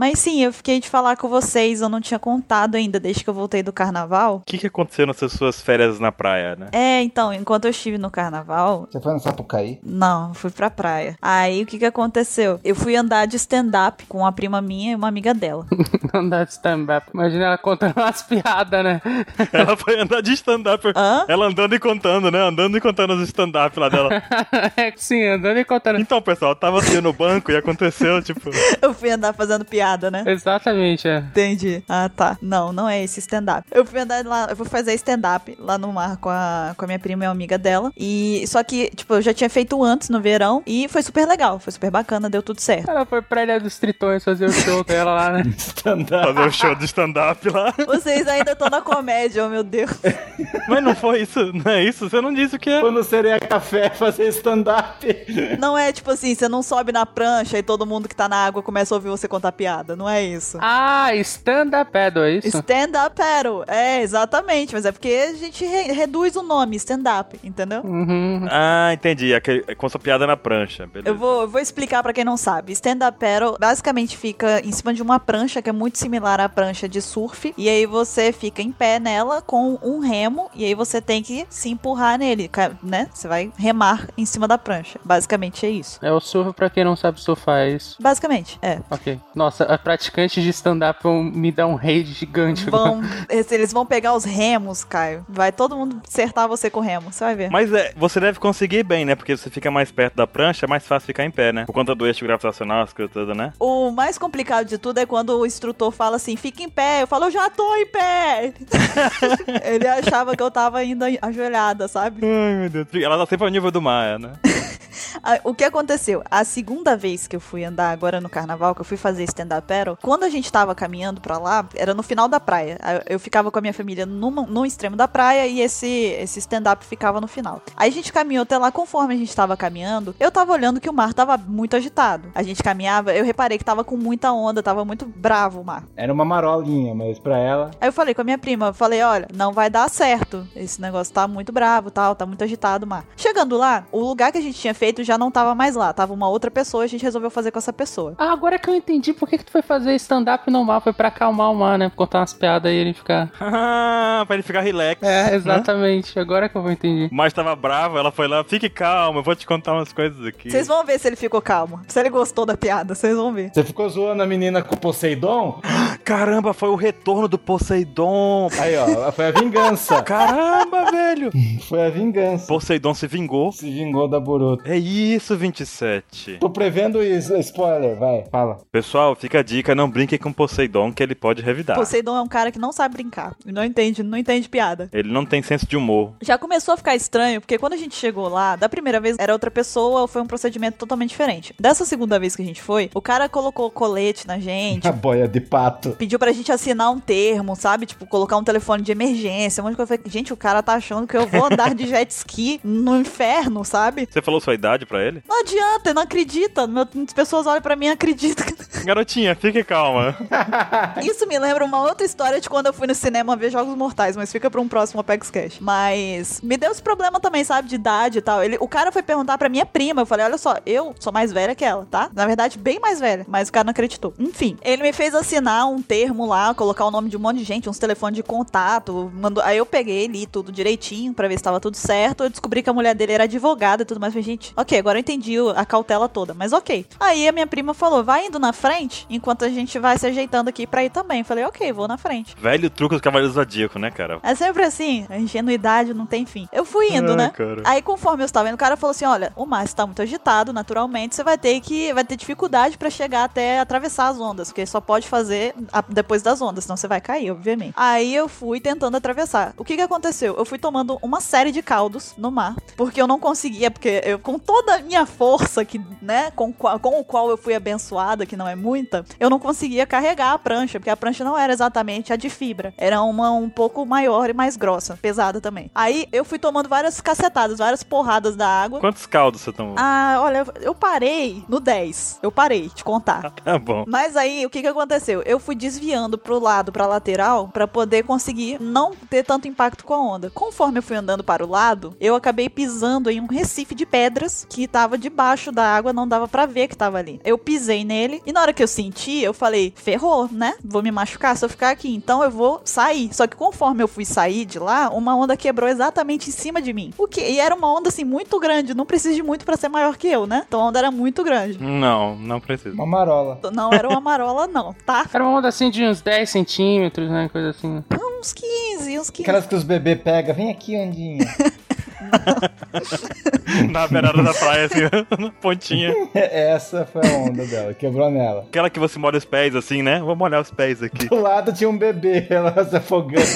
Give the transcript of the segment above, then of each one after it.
Mas sim, eu fiquei de falar com vocês, eu não tinha contado ainda desde que eu voltei do carnaval. O que, que aconteceu nessas suas férias na praia, né? É, então, enquanto eu estive no carnaval. Você foi no Sapucaí? Não, fui pra praia. Aí o que que aconteceu? Eu fui andar de stand-up com uma prima minha e uma amiga dela. andar de stand-up. Imagina ela contando umas piadas, né? Ela foi andar de stand-up. Ela andando e contando, né? Andando e contando os stand-up lá dela. é, sim, andando e contando. Então, pessoal, tava assim no banco e aconteceu, tipo. Eu fui andar fazendo piada, né? Exatamente, é. Entendi. Ah, tá. Não, não é esse stand-up. Eu fui andar lá, eu fui fazer stand-up lá no mar com a, com a minha prima e uma amiga dela. E só que, tipo, eu já tinha feito antes no verão e foi super legal, foi super bacana, deu tudo certo. Ela foi pra Ilha dos Tritões fazer o show dela lá, né? Fazer o show de stand-up lá. Vocês ainda estão na comédia, oh meu Deus. Mas não foi isso, não é isso? Você não disse o que é. Foi no Sereia Café fazer stand-up. Não é tipo assim, você não sobe na prancha e todo mundo que tá na água começa a ouvir você contar piada, não é isso. Ah, stand-up paddle, é isso? Stand up paddle. É, exatamente. Mas é porque a gente re- reduz o nome, stand-up, entendeu? Uhum. Ah, entendi. Aquele, com sua piada na prancha. Beleza. Eu vou, eu vou explicar pra quem não sabe. Stand-up paddle basicamente fica em cima de uma prancha que é muito similar à prancha de surf. E aí você fica em pé nela com um remo. E aí você tem que se empurrar nele, né? Você vai remar em cima da prancha. Basicamente é isso. É o surf pra quem não sabe surfar, é isso. Basicamente, é. Ok. Nossa, praticantes de stand-up vão me dar um rage gigante. Vão, eles eles vão pegar os remos, Caio. Vai todo mundo acertar você com o remo. Você vai ver. Mas é, você deve conseguir bem, né? Porque você fica mais perto da prancha, é mais fácil ficar em pé, né? Por conta do eixo gravitacional, as coisas todas, né? O mais complicado de tudo é quando o instrutor fala assim, fica em pé. Eu falo, eu já tô em pé. Ele achava que eu tava ainda ajoelhada, sabe? Ai, meu Deus. Ela tá sempre ao nível do mar, né? Ah, O que aconteceu? A segunda vez que eu fui andar agora no carnaval, que eu fui fazer stand-up paddle, quando a gente tava caminhando pra lá, era no final da praia. Ah, Eu ficava com a minha família numa, num extremo da praia e esse, esse stand-up ficava no final. Aí a gente caminhou até lá, conforme a gente tava caminhando, eu tava olhando que o mar tava muito agitado. A gente caminhava, eu reparei que tava com muita onda, tava muito bravo o mar. Era uma marolinha, mas pra ela. Aí eu falei com a minha prima, eu falei, olha, não vai dar certo. Esse negócio tá muito bravo, tal, tá muito agitado o mar. Chegando lá, o lugar que a gente tinha feito já não tava mais lá, tava uma outra pessoa, a gente resolveu fazer com essa pessoa. Ah, agora que eu entendi por que, que tu foi fazer stand-up no mar. Foi pra acalmar o mar, né? Contar umas piadas e ele ficar. Ah, pra ele ficar relax. É, exatamente. Agora que eu vou entender. Mas tava bravo, ela foi lá, fique calma, eu vou te contar umas coisas aqui. Vocês vão ver se ele ficou calmo. Se ele gostou da piada, vocês vão ver. Você ficou zoando a menina com o Poseidon? Caramba, foi o retorno do Poseidon. Aí, ó, foi a vingança. Caramba, velho. Foi a vingança. Poseidon se vingou. Se vingou da Boruto. É isso, 27. Tô prevendo is- spoiler, vai, fala. Pessoal, fica a dica, não brinque com Poseidon, que ele pode revidar. Poseidon é um cara que não sabe brincar. Não entende, não entende piada. Ele não tem senso de humor. Já começou a ficar estranho, porque quando a gente chegou lá, da primeira vez era outra pessoa, foi um procedimento totalmente diferente. Dessa segunda vez que a gente foi, o cara colocou colete na gente, A boia de pato. pediu pra gente assinar um termo, sabe? Tipo, colocar um telefone de emergência, um monte de coisa. Gente, o cara tá achando que eu vou andar de jet ski no inferno, sabe? Você falou sua idade pra ele? Não adianta, não acredita. As pessoas olham pra mim e acreditam. Garotinha, fique calma. Isso me lembra uma outra história de quando eu fui no cinema ver Jogos Mortais, mas fica pra um próximo Apex Cash. Mas me deu esse problema também, sabe? De idade e tal. Ele, o cara foi perguntar pra minha prima. Eu falei, olha só, eu sou mais velha que ela, tá? Na verdade, bem mais velha. Mas o cara não acreditou. Enfim, ele me fez assinar um termo lá, colocar o nome de um monte de gente, uns telefones de contato. Mandou, aí eu peguei, li tudo direitinho pra ver se tava tudo certo. Eu descobri que a mulher dele era advogada e tudo mais. Eu Falei, gente, ok, agora eu entendi a cautela toda, mas ok. Aí a minha prima falou, vai indo na frente, enquanto a gente vai se ajeitando aqui pra ir também. Eu Falei, ok, vou na frente. Velho truque do Cavaleiro Zodíaco, né, cara? É sempre assim, a ingenuidade não tem fim. Eu fui indo, né? cara. Aí conforme eu estava indo, o cara falou assim: olha, o mar está muito agitado, naturalmente, você vai ter que. vai ter dificuldade pra chegar até atravessar as ondas, porque só pode fazer a- depois das ondas, senão você vai cair, obviamente. Aí eu fui tentando atravessar. O que que aconteceu? Eu fui tomando uma série de caldos no mar, porque eu não conseguia, porque eu, com toda a minha força, que, né, com, com o qual eu fui abençoada, que não é muita, eu não conseguia carregar a prancha, porque a prancha não era exatamente a de fibra, era uma um pouco maior e mais grossa, pesada também. Aí eu fui tomando várias cacetadas, várias porradas da água. Quantos caldos você tomou? Ah, olha, eu- parei no 10. Eu parei de contar. Tá bom. Mas aí, o que que aconteceu? Eu fui desviando pro lado, pra lateral, pra poder conseguir não ter tanto impacto com a onda. Conforme eu fui andando para o lado, eu acabei pisando em um recife de pedras que tava debaixo da água, não dava pra ver que tava ali. Eu pisei nele e na hora que eu senti, eu falei, ferrou, né? Vou me machucar se eu ficar aqui. Então eu vou sair. Só que conforme eu fui sair de lá, uma onda quebrou exatamente em cima de mim. O que? E era uma onda assim muito grande. Não precisa de muito pra ser maior que eu, né? Então a onda era muito grande. Não, não precisa. Uma marola. Não era uma marola, não, tá? Era uma onda assim de uns 10 centímetros, né? Coisa assim. Uns 15, uns 15. Aquelas que os bebês pegam. Vem aqui, ondinha. Na beirada da praia, assim, na pontinha. Essa foi a onda dela. Quebrou nela. Aquela que você molha os pés, assim, né? Vou molhar os pés aqui. Do lado tinha um bebê, ela se afogando.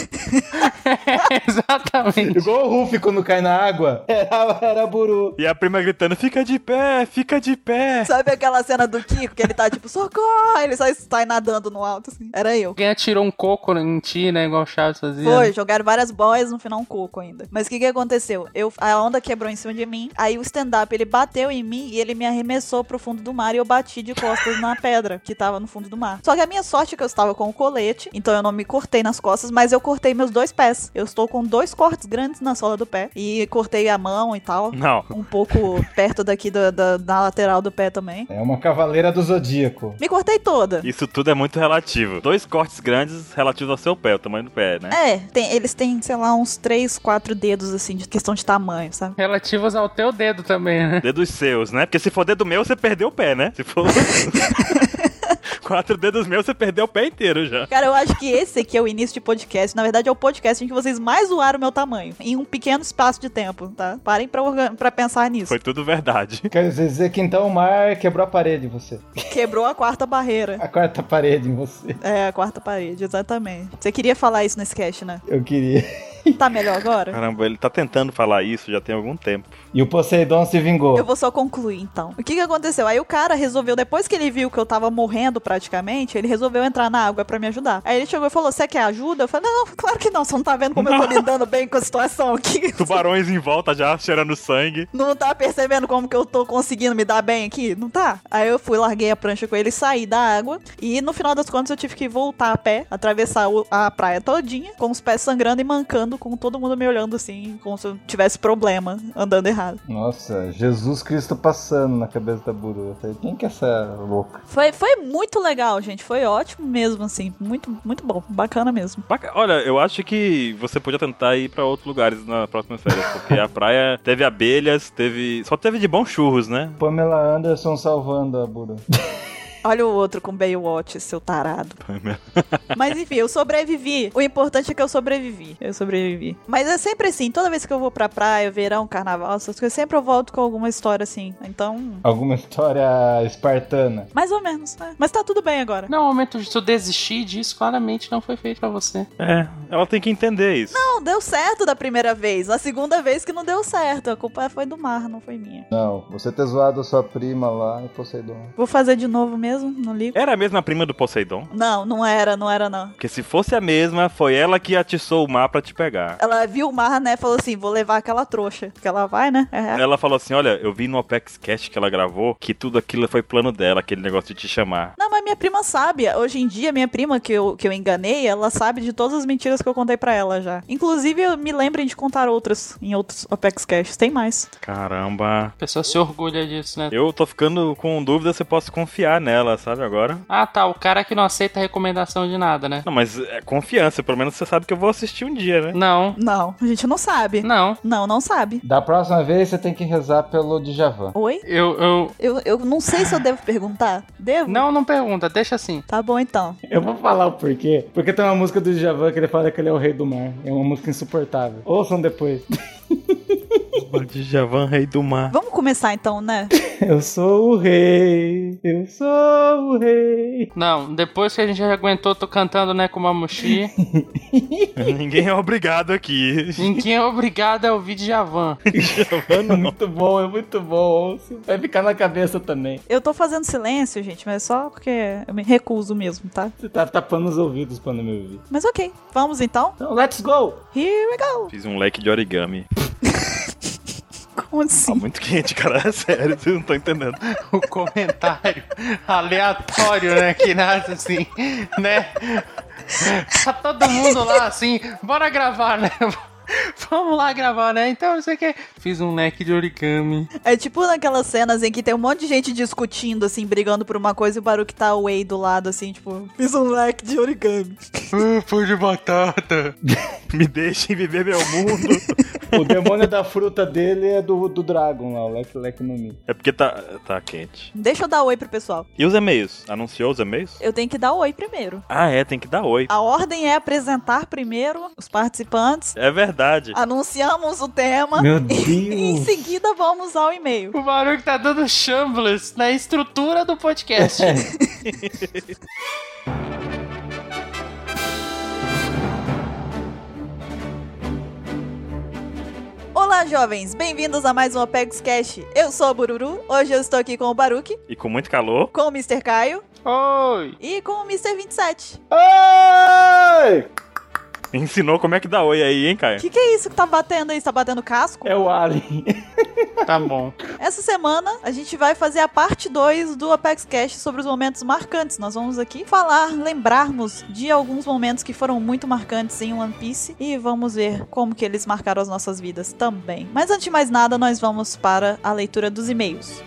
Exatamente. Igual o Ruff quando cai na água. Era, era buru. E a prima gritando, fica de pé, fica de pé. Sabe aquela cena do Kiko que ele tá tipo, socorro! Ele só sai nadando no alto, assim. Era eu. Alguém atirou um coco em ti, né? Igual o Chaves fazia. Foi, jogaram várias boias, no final um coco ainda. Mas o que que aconteceu? Eu, a onda quebrou em cima de mim, aí o stand-up ele bateu em mim e ele me arremessou pro fundo do mar e eu bati de costas na pedra que tava no fundo do mar. Só que a minha sorte é que eu estava com o colete, então eu não me cortei nas costas, mas eu cortei meus dois pés. Eu estou com dois cortes grandes na sola do pé e cortei a mão e tal. Não. Um pouco perto daqui da, da, da lateral do pé também. É uma cavaleira do zodíaco. Me cortei toda. Isso tudo é muito relativo. Dois cortes grandes relativos ao seu pé, o tamanho do pé, né? É, tem- eles têm, sei lá, uns 3, 4 dedos, assim, de questão de tamanho, sabe? Relativos ao teu dedo também, né? Dedos seus, né? Porque se for dedo meu, você perdeu o pé, né? Se for. Quatro dedos meus, você perdeu o pé inteiro já. Cara, eu acho que esse aqui é o início de podcast. Na verdade, é o podcast em que vocês mais zoaram o meu tamanho. Em um pequeno espaço de tempo, tá? Parem pra, organ- pra pensar nisso. Foi tudo verdade. Quer dizer que então o mar quebrou a parede em você. Quebrou a quarta barreira. A quarta parede em você. É, a quarta parede, exatamente. Você queria falar isso nesse cast, né? Eu queria. Tá melhor agora? Caramba, ele tá tentando falar isso já tem algum tempo. E o Poseidon se vingou. Eu vou só concluir, então. O que que aconteceu? Aí o cara resolveu, depois que ele viu que eu tava morrendo praticamente, ele resolveu entrar na água pra me ajudar. Aí ele chegou e falou, você quer ajuda? Eu falei, não, claro que não, você não tá vendo como eu tô lidando bem com a situação aqui? Tubarões em volta já, cheirando sangue. Não tá percebendo como que eu tô conseguindo me dar bem aqui? Não tá? Aí eu fui, larguei a prancha com ele, saí da água. E no final das contas eu tive que voltar a pé, atravessar a praia todinha, com os pés sangrando e mancando, com todo mundo me olhando assim, como se eu tivesse problema andando errado. Nossa, Jesus Cristo passando na cabeça da Buru. Eu falei, quem que é essa louca? Foi, foi muito legal, gente. Foi ótimo mesmo, assim. Muito, muito bom. Bacana mesmo. Baca- Olha, eu acho que você podia tentar ir pra outros lugares na próxima férias, porque a praia teve abelhas, teve. Só teve de bons churros, né? Pamela Anderson salvando a Buru. Olha o outro com Baywatch, seu tarado. Mas enfim, eu sobrevivi. O importante é que eu sobrevivi. Eu sobrevivi. Mas é sempre assim, toda vez que eu vou pra praia, verão, carnaval, essas coisas, sempre eu volto com alguma história assim. Então, Alguma história espartana. mais ou menos, né? Mas tá tudo bem agora. Não, o momento de tu desistir disso claramente não foi feito pra você. É, ela tem que entender isso. Não, deu certo da primeira vez. A segunda vez que não deu certo. A culpa foi do mar, não foi minha. Não, você ter zoado a sua prima lá no Poseidon. Vou fazer de novo mesmo, não ligo. Era a mesma prima do Poseidon? Não, não era, não era não. Porque se fosse a mesma, foi ela que atiçou o mar pra te pegar. Ela viu o mar, né? Falou assim: vou levar aquela trouxa. Que ela vai, né? É. Ela falou assim: Olha, eu vi no Apex Cash que ela gravou que tudo aquilo foi plano dela, aquele negócio de te chamar. Não, mas minha prima sabe. Hoje em dia, minha prima que eu, que eu enganei, ela sabe de todas as mentiras que eu contei pra ela já. Inclusive, eu me lembrem de contar outras em outros Apex Cash. Tem mais. Caramba. A pessoa se orgulha disso, né? Eu tô ficando com dúvida se eu posso confiar nela, sabe agora? Ah, tá. O cara que não aceita recomendação de nada, né? Não, mas é confiança, pelo menos você sabe que eu vou assistir um dia, né? Não. Não, a gente não sabe. Não. Não, não sabe. Da próxima vez você tem que rezar pelo Djavan. Oi? Eu, eu. Eu, eu não sei se eu devo perguntar. Devo? Não, não pergunta, deixa assim. Tá bom então. Eu vou falar o porquê. Porque tem uma música do Djavan que ele fala que ele é o rei do mar. É uma música insuportável. Ouçam depois. Djavan, rei do mar. Vamos começar então, né? Eu sou o rei, eu sou o rei. Não, depois que a gente já aguentou, tô cantando, né, com uma mochi. Ninguém é obrigado aqui. Ninguém é obrigado a ouvir Djavan. É muito bom, é muito bom. Vai ficar na cabeça também. Eu tô fazendo silêncio, gente, mas só porque eu me recuso mesmo, tá? Você tá tapando os ouvidos pra não me ouvir. Mas ok, vamos então. Então, let's go! Here we go. Fiz um leque de origami. Tá assim? muito quente, cara. É sério, vocês não estão entendendo. o comentário aleatório, né? Que nasce assim, né? Tá todo mundo lá assim, bora gravar, né? Vamos lá gravar, né? Então, você quer? Fiz um leque de origami. É tipo naquelas cenas em que tem um monte de gente discutindo, assim, brigando por uma coisa e o Baruque tá away do lado, assim, tipo, fiz um leque de origami. Uh, pão de batata. Me deixem viver meu mundo. O demônio da fruta dele é do, do Dragon lá, o Leque Leque no Mi. é porque tá, tá quente. Deixa eu dar oi pro pessoal. E os e-mails? Anunciou os e-mails? Eu tenho que dar oi primeiro. Ah, é, tem que dar oi. A ordem é apresentar primeiro os participantes, É verdade. Anunciamos o tema Meu e em Deus! seguida vamos ao e-mail. O Baruch tá dando shambles na estrutura do podcast. Olá, jovens! Bem-vindos a mais um Apex Cash. Eu sou a Bururu. Hoje eu estou aqui com o Baruque, E com muito calor. com o Mr. Caio Oi! e com o Mr. 27. Ai! Ensinou como é que dá oi aí, hein, Caio? O que, que é isso que tá batendo aí? Você tá batendo casco? É o Alien. Tá bom. Essa semana a gente vai fazer a parte 2 do Apex Cash sobre os momentos marcantes. Nós vamos aqui falar, lembrarmos de alguns momentos que foram muito marcantes em One Piece e vamos ver como que eles marcaram as nossas vidas também. Mas antes de mais nada, nós vamos para a leitura dos e-mails.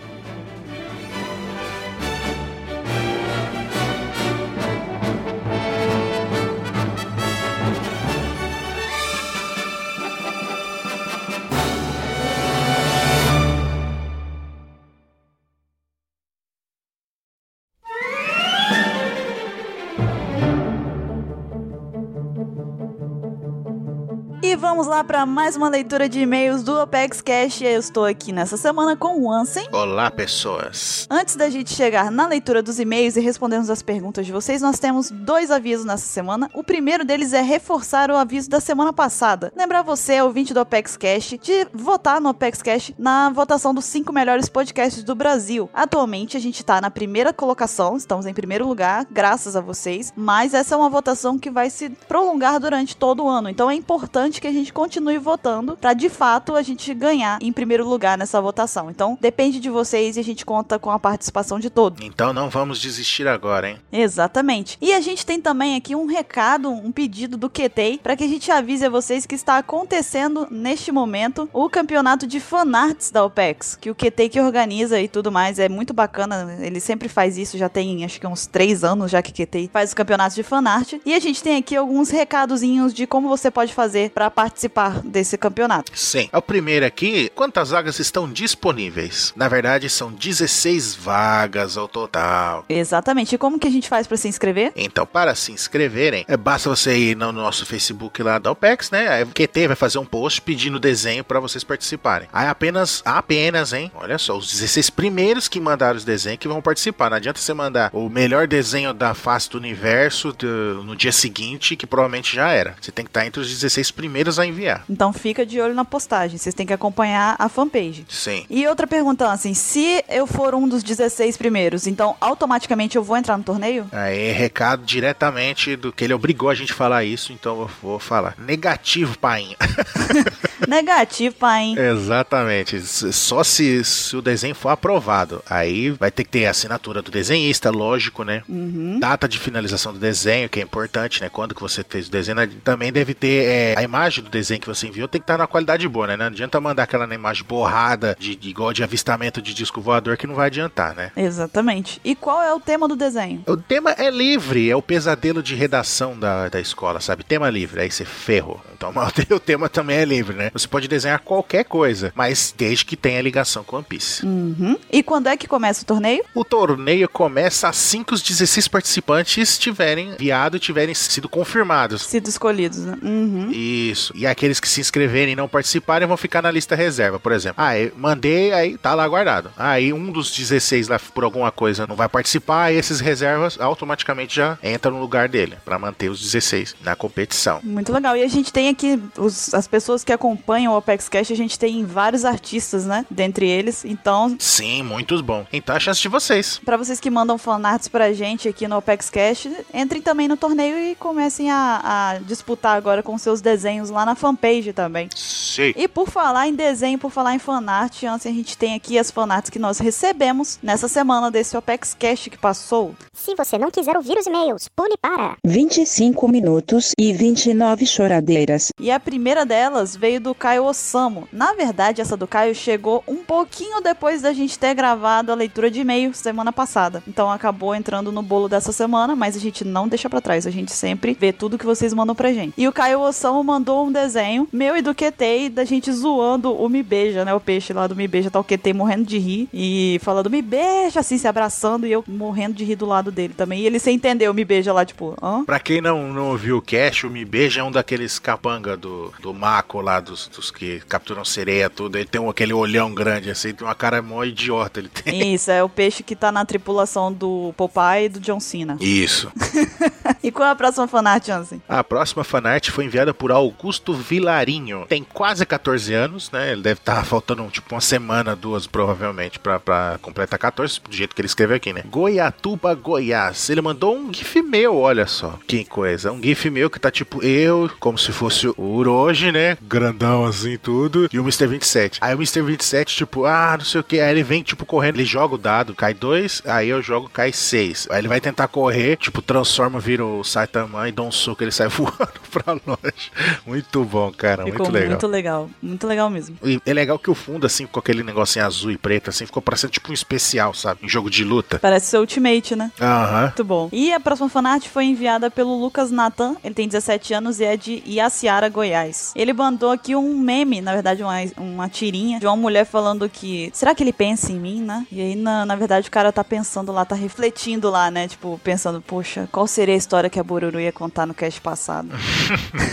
Vamos lá para mais uma leitura de e-mails do Apex Cash. Eu estou aqui nessa semana com o Ansem. Olá, pessoas. Antes da gente chegar na leitura dos e-mails e respondermos as perguntas de vocês, nós temos dois avisos nessa semana. O primeiro deles é reforçar o aviso da semana passada. Lembrar você, ouvinte do Apex Cash, de votar no Apex Cash na votação dos cinco melhores podcasts do Brasil. Atualmente a gente tá na primeira colocação, estamos em primeiro lugar, graças a vocês, mas essa é uma votação que vai se prolongar durante todo o ano. Então é importante que a gente continue votando para de fato a gente ganhar em primeiro lugar nessa votação. Então depende de vocês e a gente conta com a participação de todos. Então não vamos desistir agora, hein? Exatamente. E a gente tem também aqui um recado, um pedido do QT para que a gente avise a vocês que está acontecendo neste momento o campeonato de fanarts da OPEX, que o QT que organiza e tudo mais é muito bacana. Ele sempre faz isso, já tem acho que uns três anos já que o QT faz os campeonatos de fanart. E a gente tem aqui alguns recadozinhos de como você pode fazer para participar desse campeonato. Sim. É o primeiro aqui. Quantas vagas estão disponíveis? Na verdade, são 16 vagas ao total. Exatamente. E como que a gente faz para se inscrever? Então, para se inscreverem, é, basta você ir no nosso Facebook lá da OPEX, né? O QT vai fazer um post pedindo desenho para vocês participarem. Aí apenas, apenas, hein? Olha só, os 16 primeiros que mandaram os desenhos que vão participar. Não adianta você mandar o melhor desenho da face do universo do- no dia seguinte, que provavelmente já era. Você tem que estar entre os 16 primeiros a enviar. Então fica de olho na postagem. Vocês têm que acompanhar a fanpage. Sim. E outra pergunta, assim, se eu for um dos 16 primeiros, então automaticamente eu vou entrar no torneio? Aí, recado diretamente do que ele obrigou a gente a falar isso, então eu vou falar. Negativo, painha. Negativo, pai, hein? Exatamente. Só se, se o desenho for aprovado. Aí vai ter que ter a assinatura do desenhista, lógico, né? Uhum. Data de finalização do desenho, que é importante, né? Quando que você fez o desenho. né? Também deve ter é, a imagem do desenho que você enviou, tem que estar na qualidade boa, né? Não adianta mandar aquela imagem borrada, de, de- igual de avistamento de disco voador, que não vai adiantar, né? Exatamente. E qual é o tema do desenho? O tema é livre, é o pesadelo de redação da, da escola, sabe? Tema livre, aí você ferrou. Então o tema também é livre, né? Você pode desenhar qualquer coisa, mas desde que tenha ligação com One Piece. Uhum. E quando é que começa o torneio? O torneio começa assim que os 16 participantes tiverem enviado e tiverem sido confirmados. Sido escolhidos, né? Uhum. Isso. E aqueles que se inscreverem e não participarem vão ficar na lista reserva. Por exemplo, ah, mandei, aí tá lá guardado. Aí um dos 16 lá por alguma coisa não vai participar, aí esses reservas automaticamente já entram no lugar dele, pra manter os 16 na competição. Muito legal. E a gente tem aqui os- as pessoas que acompanham o Apex Cash, a gente tem vários artistas, né? Dentre eles. Então, Sim, muitos bons. Então a chance de vocês. Pra vocês que mandam fanarts pra gente aqui no Apex Cash, entrem também no torneio e comecem a, a disputar agora com seus desenhos lá na fanpage também. Sim. sei. E por falar em desenho, por falar em fanart, Ansem, a gente tem aqui as fanarts que nós recebemos nessa semana desse Opex Cash que passou. Se você não quiser ouvir os e-mails, pule para 25 minutos e 29 choradeiras. E a primeira delas veio do Caio Osamu. Na verdade, essa do Caio chegou um pouquinho depois da gente ter gravado a leitura de e-mail semana passada. Então acabou entrando no bolo dessa semana, mas a gente não deixa pra trás. A gente sempre vê tudo que vocês mandam pra gente. E o Caio Osamu mandou um desenho meu e do QT da gente zoando o Me Beija, né? O peixe lá do Me Beija, tá o QT morrendo de rir e falando Me Beija, assim, se abraçando e eu morrendo de rir do lado dele também. E ele sem entender o Me Beija lá, tipo, hã? Pra quem não, não ouviu o cast, o Me Beija é um daqueles capanga do, do Mako lá, dos, dos que capturam sereia, tudo. Ele tem um, aquele olhão grande, assim, tem uma cara mó idiota. Ele tem. Isso, é o peixe que tá na tripulação do Popeye e do John Cena. Isso. E qual é a próxima fanart, Jansen? A próxima fanart foi enviada por Augusto Vilarinho. Tem quase 14 anos, né? Ele deve estar faltando tipo uma semana, duas, provavelmente, pra, pra completar 14, do jeito que ele escreveu aqui, né? Goiatuba, Goiás. Ele mandou um GIF meu, olha só. Que coisa. Um GIF meu que tá tipo eu, como se fosse o Uroji, né? Grandão assim, tudo. E o Mr. 27. Aí o Mr. 27, tipo, ah, não sei o que. Aí ele vem, tipo, correndo. Ele joga o dado, cai dois. Aí eu jogo, cai seis. Aí ele vai tentar correr, tipo, transforma, vira o Saitama e dá um soco. Ele sai voando pra longe. Muito bom, cara. Ficou muito legal. muito legal. Muito legal mesmo. E é legal que o fundo, assim, com aquele negocinho azul e preto, assim, ficou parecendo tipo um especial, sabe? Um jogo de luta. Parece ser Ultimate, né? Aham. Muito bom. E a próxima fanart foi enviada pelo Lucas Nathan. Ele tem 17 anos e é de Iaciara, Goiás. Ele mandou aqui um meme, na verdade, uma, uma tirinha de uma mulher falando que. Será que ele pensa em mim, né? E aí, na, na verdade, o cara tá pensando lá, tá refletindo lá, né? Tipo, pensando, poxa, qual seria a história que a Bururu ia contar no cast passado?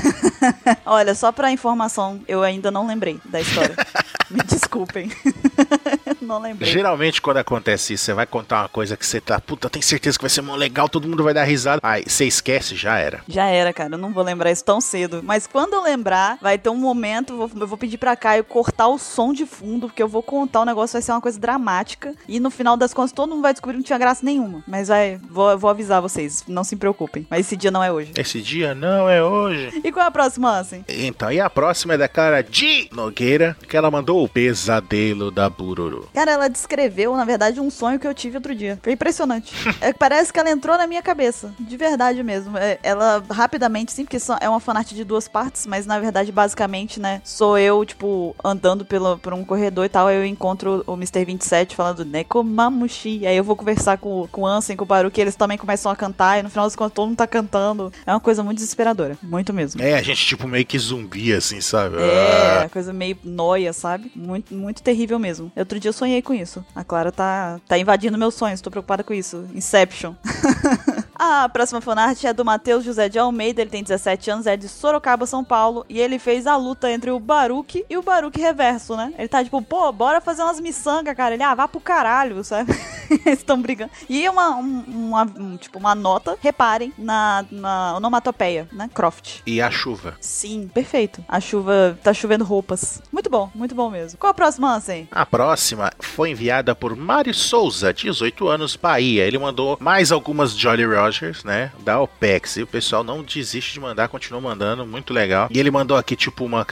Olha, só pra informação, eu ainda não lembrei da história. Me desculpem. não lembrei. Geralmente, quando acontece isso, você vai contar uma coisa que você tá, puta, tem certeza que vai ser mó legal, todo mundo vai dar risada. Aí você esquece, já era. Já era, cara. Eu não vou lembrar isso tão cedo. Mas quando eu lembrar, vai ter um momento. vou- Eu vou pedir pra Caio cortar o som de fundo, porque eu vou contar o negócio, vai ser uma coisa dramática. E no final das contas, todo mundo vai descobrir que não tinha graça nenhuma. Mas vai, vou, vou avisar vocês. Não se preocupem. Mas esse dia não é hoje. Esse dia não é hoje. E qual é a próxima, Ansem? Então, e a próxima é da cara de Nogueira, que ela mandou o pesadelo da Bururu. Cara, ela descreveu, na verdade, um sonho que eu tive outro dia. Foi impressionante. É, parece que ela entrou na minha cabeça. De verdade mesmo. É, ela, rapidamente, sim, porque é uma fanart de duas partes, mas na verdade, basicamente, né, sou eu, tipo, andando pelo, por um corredor e tal, aí eu encontro o Mr. 27 falando Nekomamushi. Aí eu vou conversar com, com o Ansem, com o Baruch, e eles também começam a cantar, e no final das contas todo mundo tá cantando. É uma coisa muito desesperadora. Muito mesmo. É, a gente tipo meio que zumbi, assim, sabe? É, Ah. coisa meio noia, sabe? Muito, muito terrível mesmo. Outro dia eu sonhei com isso. A Clara tá, tá invadindo meus sonhos, tô preocupada com isso. Inception. A próxima fanart é do Matheus José de Almeida, ele tem 17 anos, é de Sorocaba, São Paulo, e ele fez a luta entre o Baruque e o Baruque Reverso, né? Ele tá tipo, pô, bora fazer umas miçangas, cara. Ele, ah, vá pro caralho, sabe? Eles estão brigando. E uma, um- uma, um, tipo, uma nota, reparem, na, na onomatopeia, né? Croft. E a chuva. Sim, perfeito. A chuva tá chovendo roupas. Muito bom, muito bom mesmo. Qual a próxima, Ansem? A próxima foi enviada por Mário Souza, 18 anos, Bahia. Ele mandou mais algumas Jolly Rogers, né? Da OPEX. E o pessoal não desiste de mandar, continua mandando, muito legal. E ele mandou aqui, tipo, uma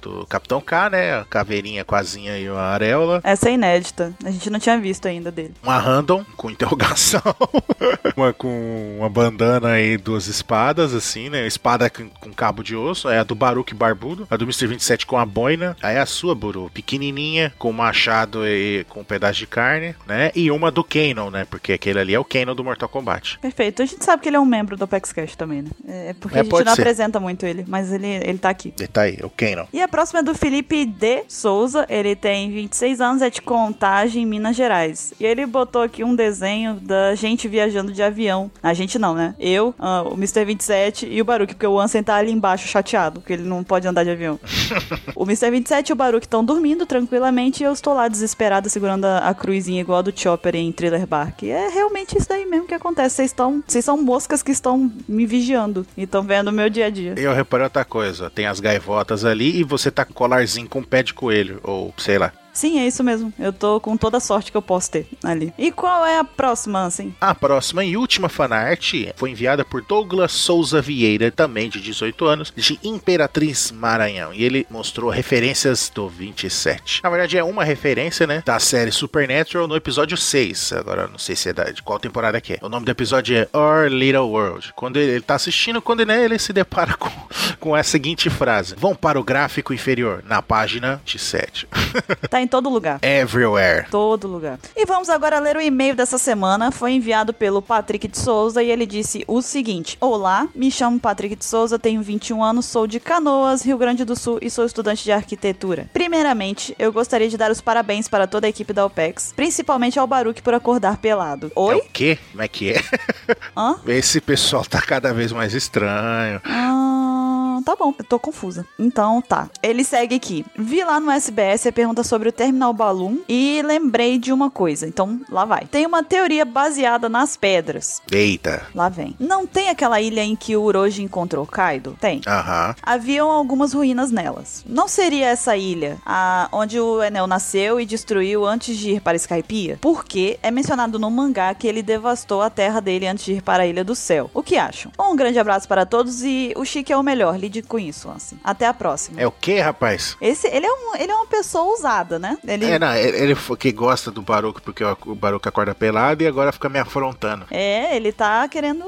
do Capitão K, né? A caveirinha com a asinha e uma areola. Essa é inédita. A gente não tinha visto ainda dele. Uma random com interrogação. uma com uma bandana e duas espadas, assim, né? Espada com, com cabo de osso. É a do Baruque Barbudo. A do Mr. 27 com a boina. Aí a sua, Buru, pequenininha, com machado e com um pedaço de carne, né? E uma do Kanon, né? Porque aquele ali é o Kanon do Mortal Kombat. Perfeito. A gente sabe que ele é um membro do Apex Cash também, né? É porque É, a gente não ser. apresenta muito ele, mas ele, ele tá aqui. E tá aí, o Kanon. E a próxima é do Felipe D. Souza. Ele tem 26 anos, é de Contagem, Minas Gerais. E ele botou aqui um desenho da gente viajando de avião. A gente não, né? Eu, ah, o Mr. 27 e o Baruque, porque o Ansem tá ali embaixo chateado, porque ele não pode andar de avião. o Mr. 27 e o Baruque estão dormindo tranquilamente e eu estou lá desesperada segurando a, a cruzinha igual a do Chopper em Thriller Bark. E é realmente isso daí mesmo que acontece. Vocês estão. Vocês são moscas que estão me vigiando e estão vendo o meu dia a dia. Eu reparei outra coisa. Tem as gaivotas ali e você tá com colarzinho com pé de coelho. Ou, sei lá. Sim, é isso mesmo. Eu tô com toda a sorte que eu posso ter ali. E qual é a próxima, assim? A próxima e última fanart foi enviada por Douglas Souza Vieira, também de 18 anos, de Imperatriz Maranhão. E ele mostrou referências do 27. Na verdade, é uma referência, né? Da série Supernatural no episódio 6. Agora, não sei se é da, de qual temporada que é. O nome do episódio é Our Little World. Quando ele, ele tá assistindo, quando né, ele se depara com, com a seguinte frase: Vão para o gráfico inferior, na página 27. Tá em todo lugar. Everywhere. Todo lugar. E vamos agora ler o e-mail dessa semana. Foi enviado pelo Patrick de Souza e ele disse o seguinte: Olá, me chamo Patrick de Souza, tenho 21 anos, sou de Canoas, Rio Grande do Sul e sou estudante de arquitetura. Primeiramente, eu gostaria de dar os parabéns para toda a equipe da OPEX, principalmente ao Baruque por acordar pelado. É Oi? o quê? Como é que é? Hã? Esse pessoal tá cada vez mais estranho. Ah, tá bom, eu tô confusa. Então tá. Ele segue aqui. Vi lá no SBS a pergunta sobre o Terminal Balloon e lembrei de uma coisa. Então lá vai. Tem uma teoria baseada nas pedras. Eita. Lá vem. Não tem aquela ilha em que o Uroji encontrou Kaido? Tem. Aham. Haviam algumas ruínas nelas. Não seria essa ilha a onde o Enel nasceu e destruiu antes de ir para Skypiea? Porque é mencionado no mangá que ele devastou a terra dele antes de ir para a Ilha do Céu. O que acham? Um grande abraço para todos e o Chique é o melhor. Lide com isso, assim. Até a próxima. É o quê, rapaz? Esse, ele é, um, ele é uma pessoa ousada, né? Ele, É, não, ele ele que gosta do Baruco porque o Baruco acorda pelado e agora fica me afrontando. é, ele tá querendo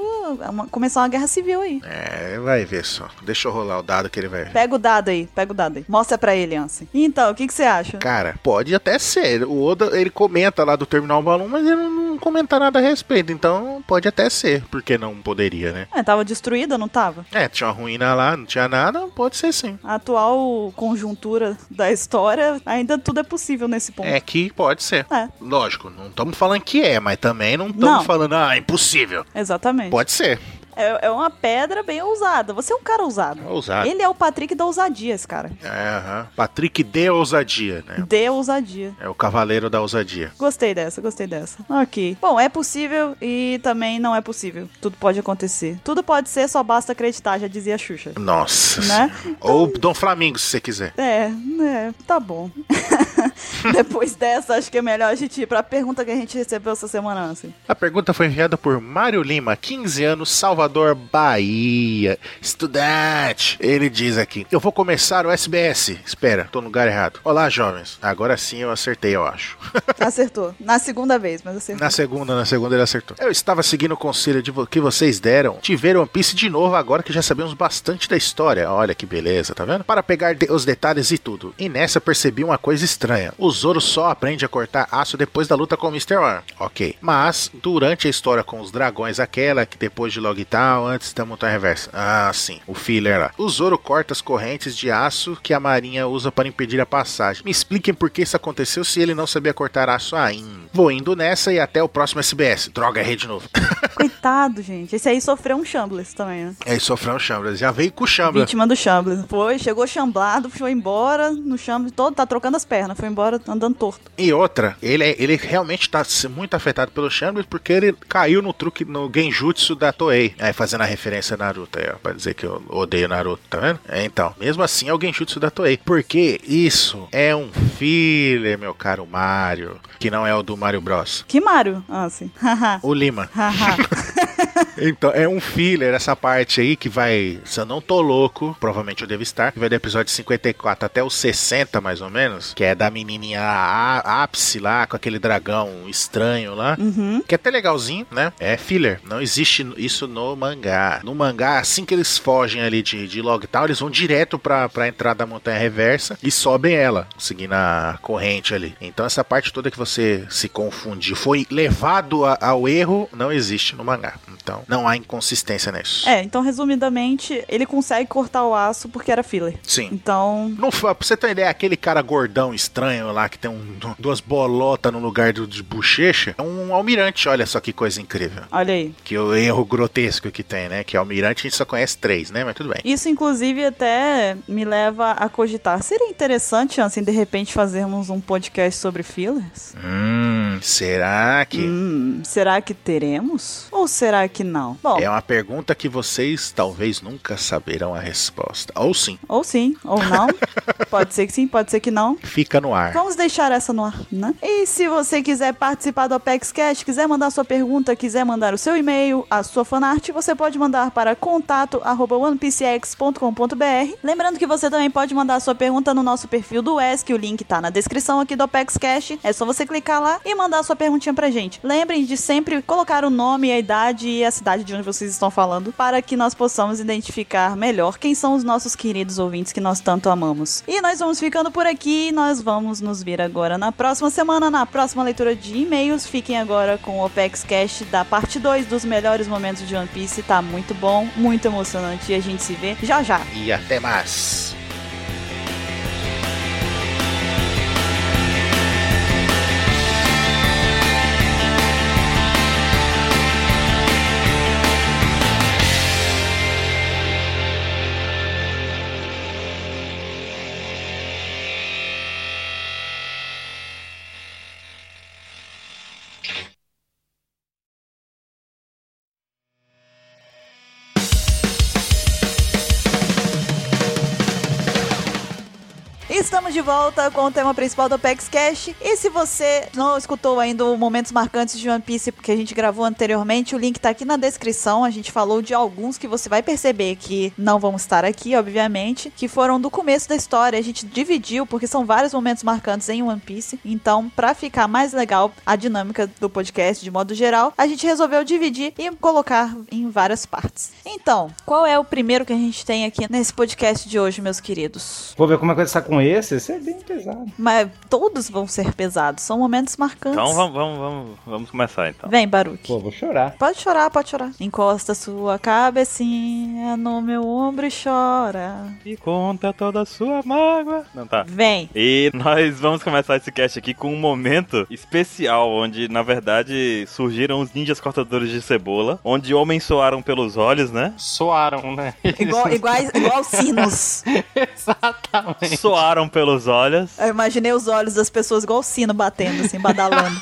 uma- começar uma guerra civil aí. É, vai ver só. Deixa eu rolar o dado que ele vai. Pega o dado aí, pega o dado aí. Mostra pra ele, Ansem. Então, o que, que você acha? Cara, pode até ser. O Oda, ele comenta lá do Terminal Balloon, mas ele não comenta nada a respeito. Então, pode até ser. Porque não poderia, né? É, tava destruída, não tava? É, tinha uma ruína lá, não tinha nada, pode ser sim. A atual conjuntura da história, ainda tudo é possível nesse ponto. É que pode ser. É. Lógico, não estamos falando que é, mas também não estamos falando, ah, impossível. Exatamente. Pode ser. É, é uma pedra bem ousada. Você é um cara ousado. É ousado. Ele é o Patrick da ousadia, esse cara. É, aham. Patrick de ousadia, né? De ousadia. É o cavaleiro da ousadia. Gostei dessa, gostei dessa. Ok. Bom, é possível e também não é possível. Tudo pode acontecer. Tudo pode ser, só basta acreditar, já dizia a Xuxa. Nossa. Né? Senhora. Ou Dom Flamingo, se você quiser. É, é, tá bom. Depois dessa, acho que é melhor a gente ir pra pergunta que a gente recebeu essa semana, assim. A pergunta foi enviada por Mário Lima, 15 anos, Salvador, Bahia. Estudante. Ele diz aqui: Eu vou começar o SBS. Espera, tô no lugar errado. Olá, jovens. Agora sim eu acertei, eu acho. Acertou. Na segunda vez, mas acertou. Na segunda, na segunda ele acertou. Eu estava seguindo o conselho de vo- que vocês deram de ver One Piece de novo agora que já sabemos bastante da história. Olha que beleza, tá vendo? Para pegar de- os detalhes e tudo. E nessa percebi uma coisa estranha. O Zoro só aprende a cortar aço depois da luta com o Mr. One. Ok. Mas, durante a história com os dragões, aquela que depois de Logtown, antes da montanha reversa. Ah, sim. O filler lá. O Zoro corta as correntes de aço que a marinha usa para impedir a passagem. Me expliquem por que isso aconteceu se ele não sabia cortar aço ainda. Vou indo nessa e até o próximo SBS. Droga, errei de novo. Coitado, gente. Esse aí sofreu um Chambliss também, né? Aí sofreu um Chambras. Já veio com o Chambras. Vítima do Chambliss. Foi, chegou chamblado, foi embora no Chambliss todo, tá trocando as pernas, foi embora andando torto. E outra, ele, é- ele realmente tá muito afetado pelo Chambers porque ele caiu no truque, no genjutsu da Toei. Aí fazendo a referência a Naruto aí, ó, pra dizer que eu odeio Naruto, tá vendo? É, então, mesmo assim é o genjutsu da Toei. Porque isso é um filler, meu caro Mario, que não é o do Mario Bros. Que Mario? Ah, sim. O Lima. Então, é um filler essa parte aí que vai, se eu não tô louco, provavelmente eu devo estar, que vai do episódio 54 até o 60 mais ou menos, que é da menininha ápice lá, com aquele dragão estranho lá, Uhum. que é até legalzinho, né? É filler, não existe isso no mangá. No mangá, assim que eles fogem ali de, de Logtown, eles vão direto pra, pra entrada da montanha reversa e sobem ela, seguindo a corrente ali. Então essa parte toda que você se confundiu, foi levado a- ao erro, não existe no mangá. Então não há inconsistência nisso. É, então resumidamente, ele consegue cortar o aço porque era filler. Sim. Então, Não, fa- pra você ter uma ideia, aquele cara gordão estranho lá que tem um- duas bolotas no lugar do, de bochecha é um almirante. Olha só que coisa incrível. olha aí. Que o erro grotesco que tem, né? Que almirante a gente só conhece três, né? Mas tudo bem. Isso, inclusive, até me leva a cogitar. Seria interessante, assim, de repente, fazermos um podcast sobre fillers? Hum. Hum, será que. Hum, será que teremos? Ou será que não? Bom, É uma pergunta que vocês talvez nunca saberão a resposta. Ou sim, ou sim, ou não. pode ser que sim, pode ser que não. fica no ar. Vamos deixar essa no ar, né? E se você quiser participar do Apex Cash, quiser mandar sua pergunta, quiser mandar o seu e-mail, a sua fanart, você pode mandar para contato@onepcx.com.br. Lembrando que você também pode mandar sua pergunta no nosso perfil do ESC, o link tá na descrição aqui do Apex Cash. É só você clicar lá e mandar sua perguntinha pra gente. Lembrem de sempre colocar o nome, a idade e a cidade de onde vocês estão falando, para que nós possamos identificar melhor quem são os nossos queridos ouvintes que nós tanto amamos. E nós vamos ficando por aqui, nós vamos nos ver agora na próxima semana, na próxima leitura de e-mails. Fiquem agora com o Opex Cast da parte 2 dos melhores momentos de One Piece. Tá muito bom, muito emocionante e a gente se vê já já. E até mais. Volta com o tema principal do Apex Cash. E se você não escutou ainda o Momentos Marcantes de One Piece que a gente gravou anteriormente, o link tá aqui na descrição. A gente falou de alguns que você vai perceber que não vão estar aqui, obviamente, que foram do começo da história. A gente dividiu porque são vários momentos marcantes em One Piece. Então, pra ficar mais legal a dinâmica do podcast de modo geral, a gente resolveu dividir e colocar em várias partes. Então, qual é o primeiro que a gente tem aqui nesse podcast de hoje, meus queridos? Vou ver como é que estar com esse. Esse é bem pesado. Mas todos vão ser pesados, são momentos marcantes. Então vamos, vamos, vamos, vamos começar então. Vem, Baruque. Pô, vou chorar. Pode chorar, pode chorar. Encosta sua cabecinha no meu ombro e chora. E conta toda a sua mágoa. Não tá. Vem. E nós vamos começar esse cast aqui com um momento especial, onde na verdade surgiram os ninjas cortadores de cebola, onde homens soaram pelos olhos, né? Soaram, né? Igual, igual, igual sinos. Exatamente. Soaram pelos olhos. Eu imaginei os olhos das pessoas igual sino batendo, assim, badalando.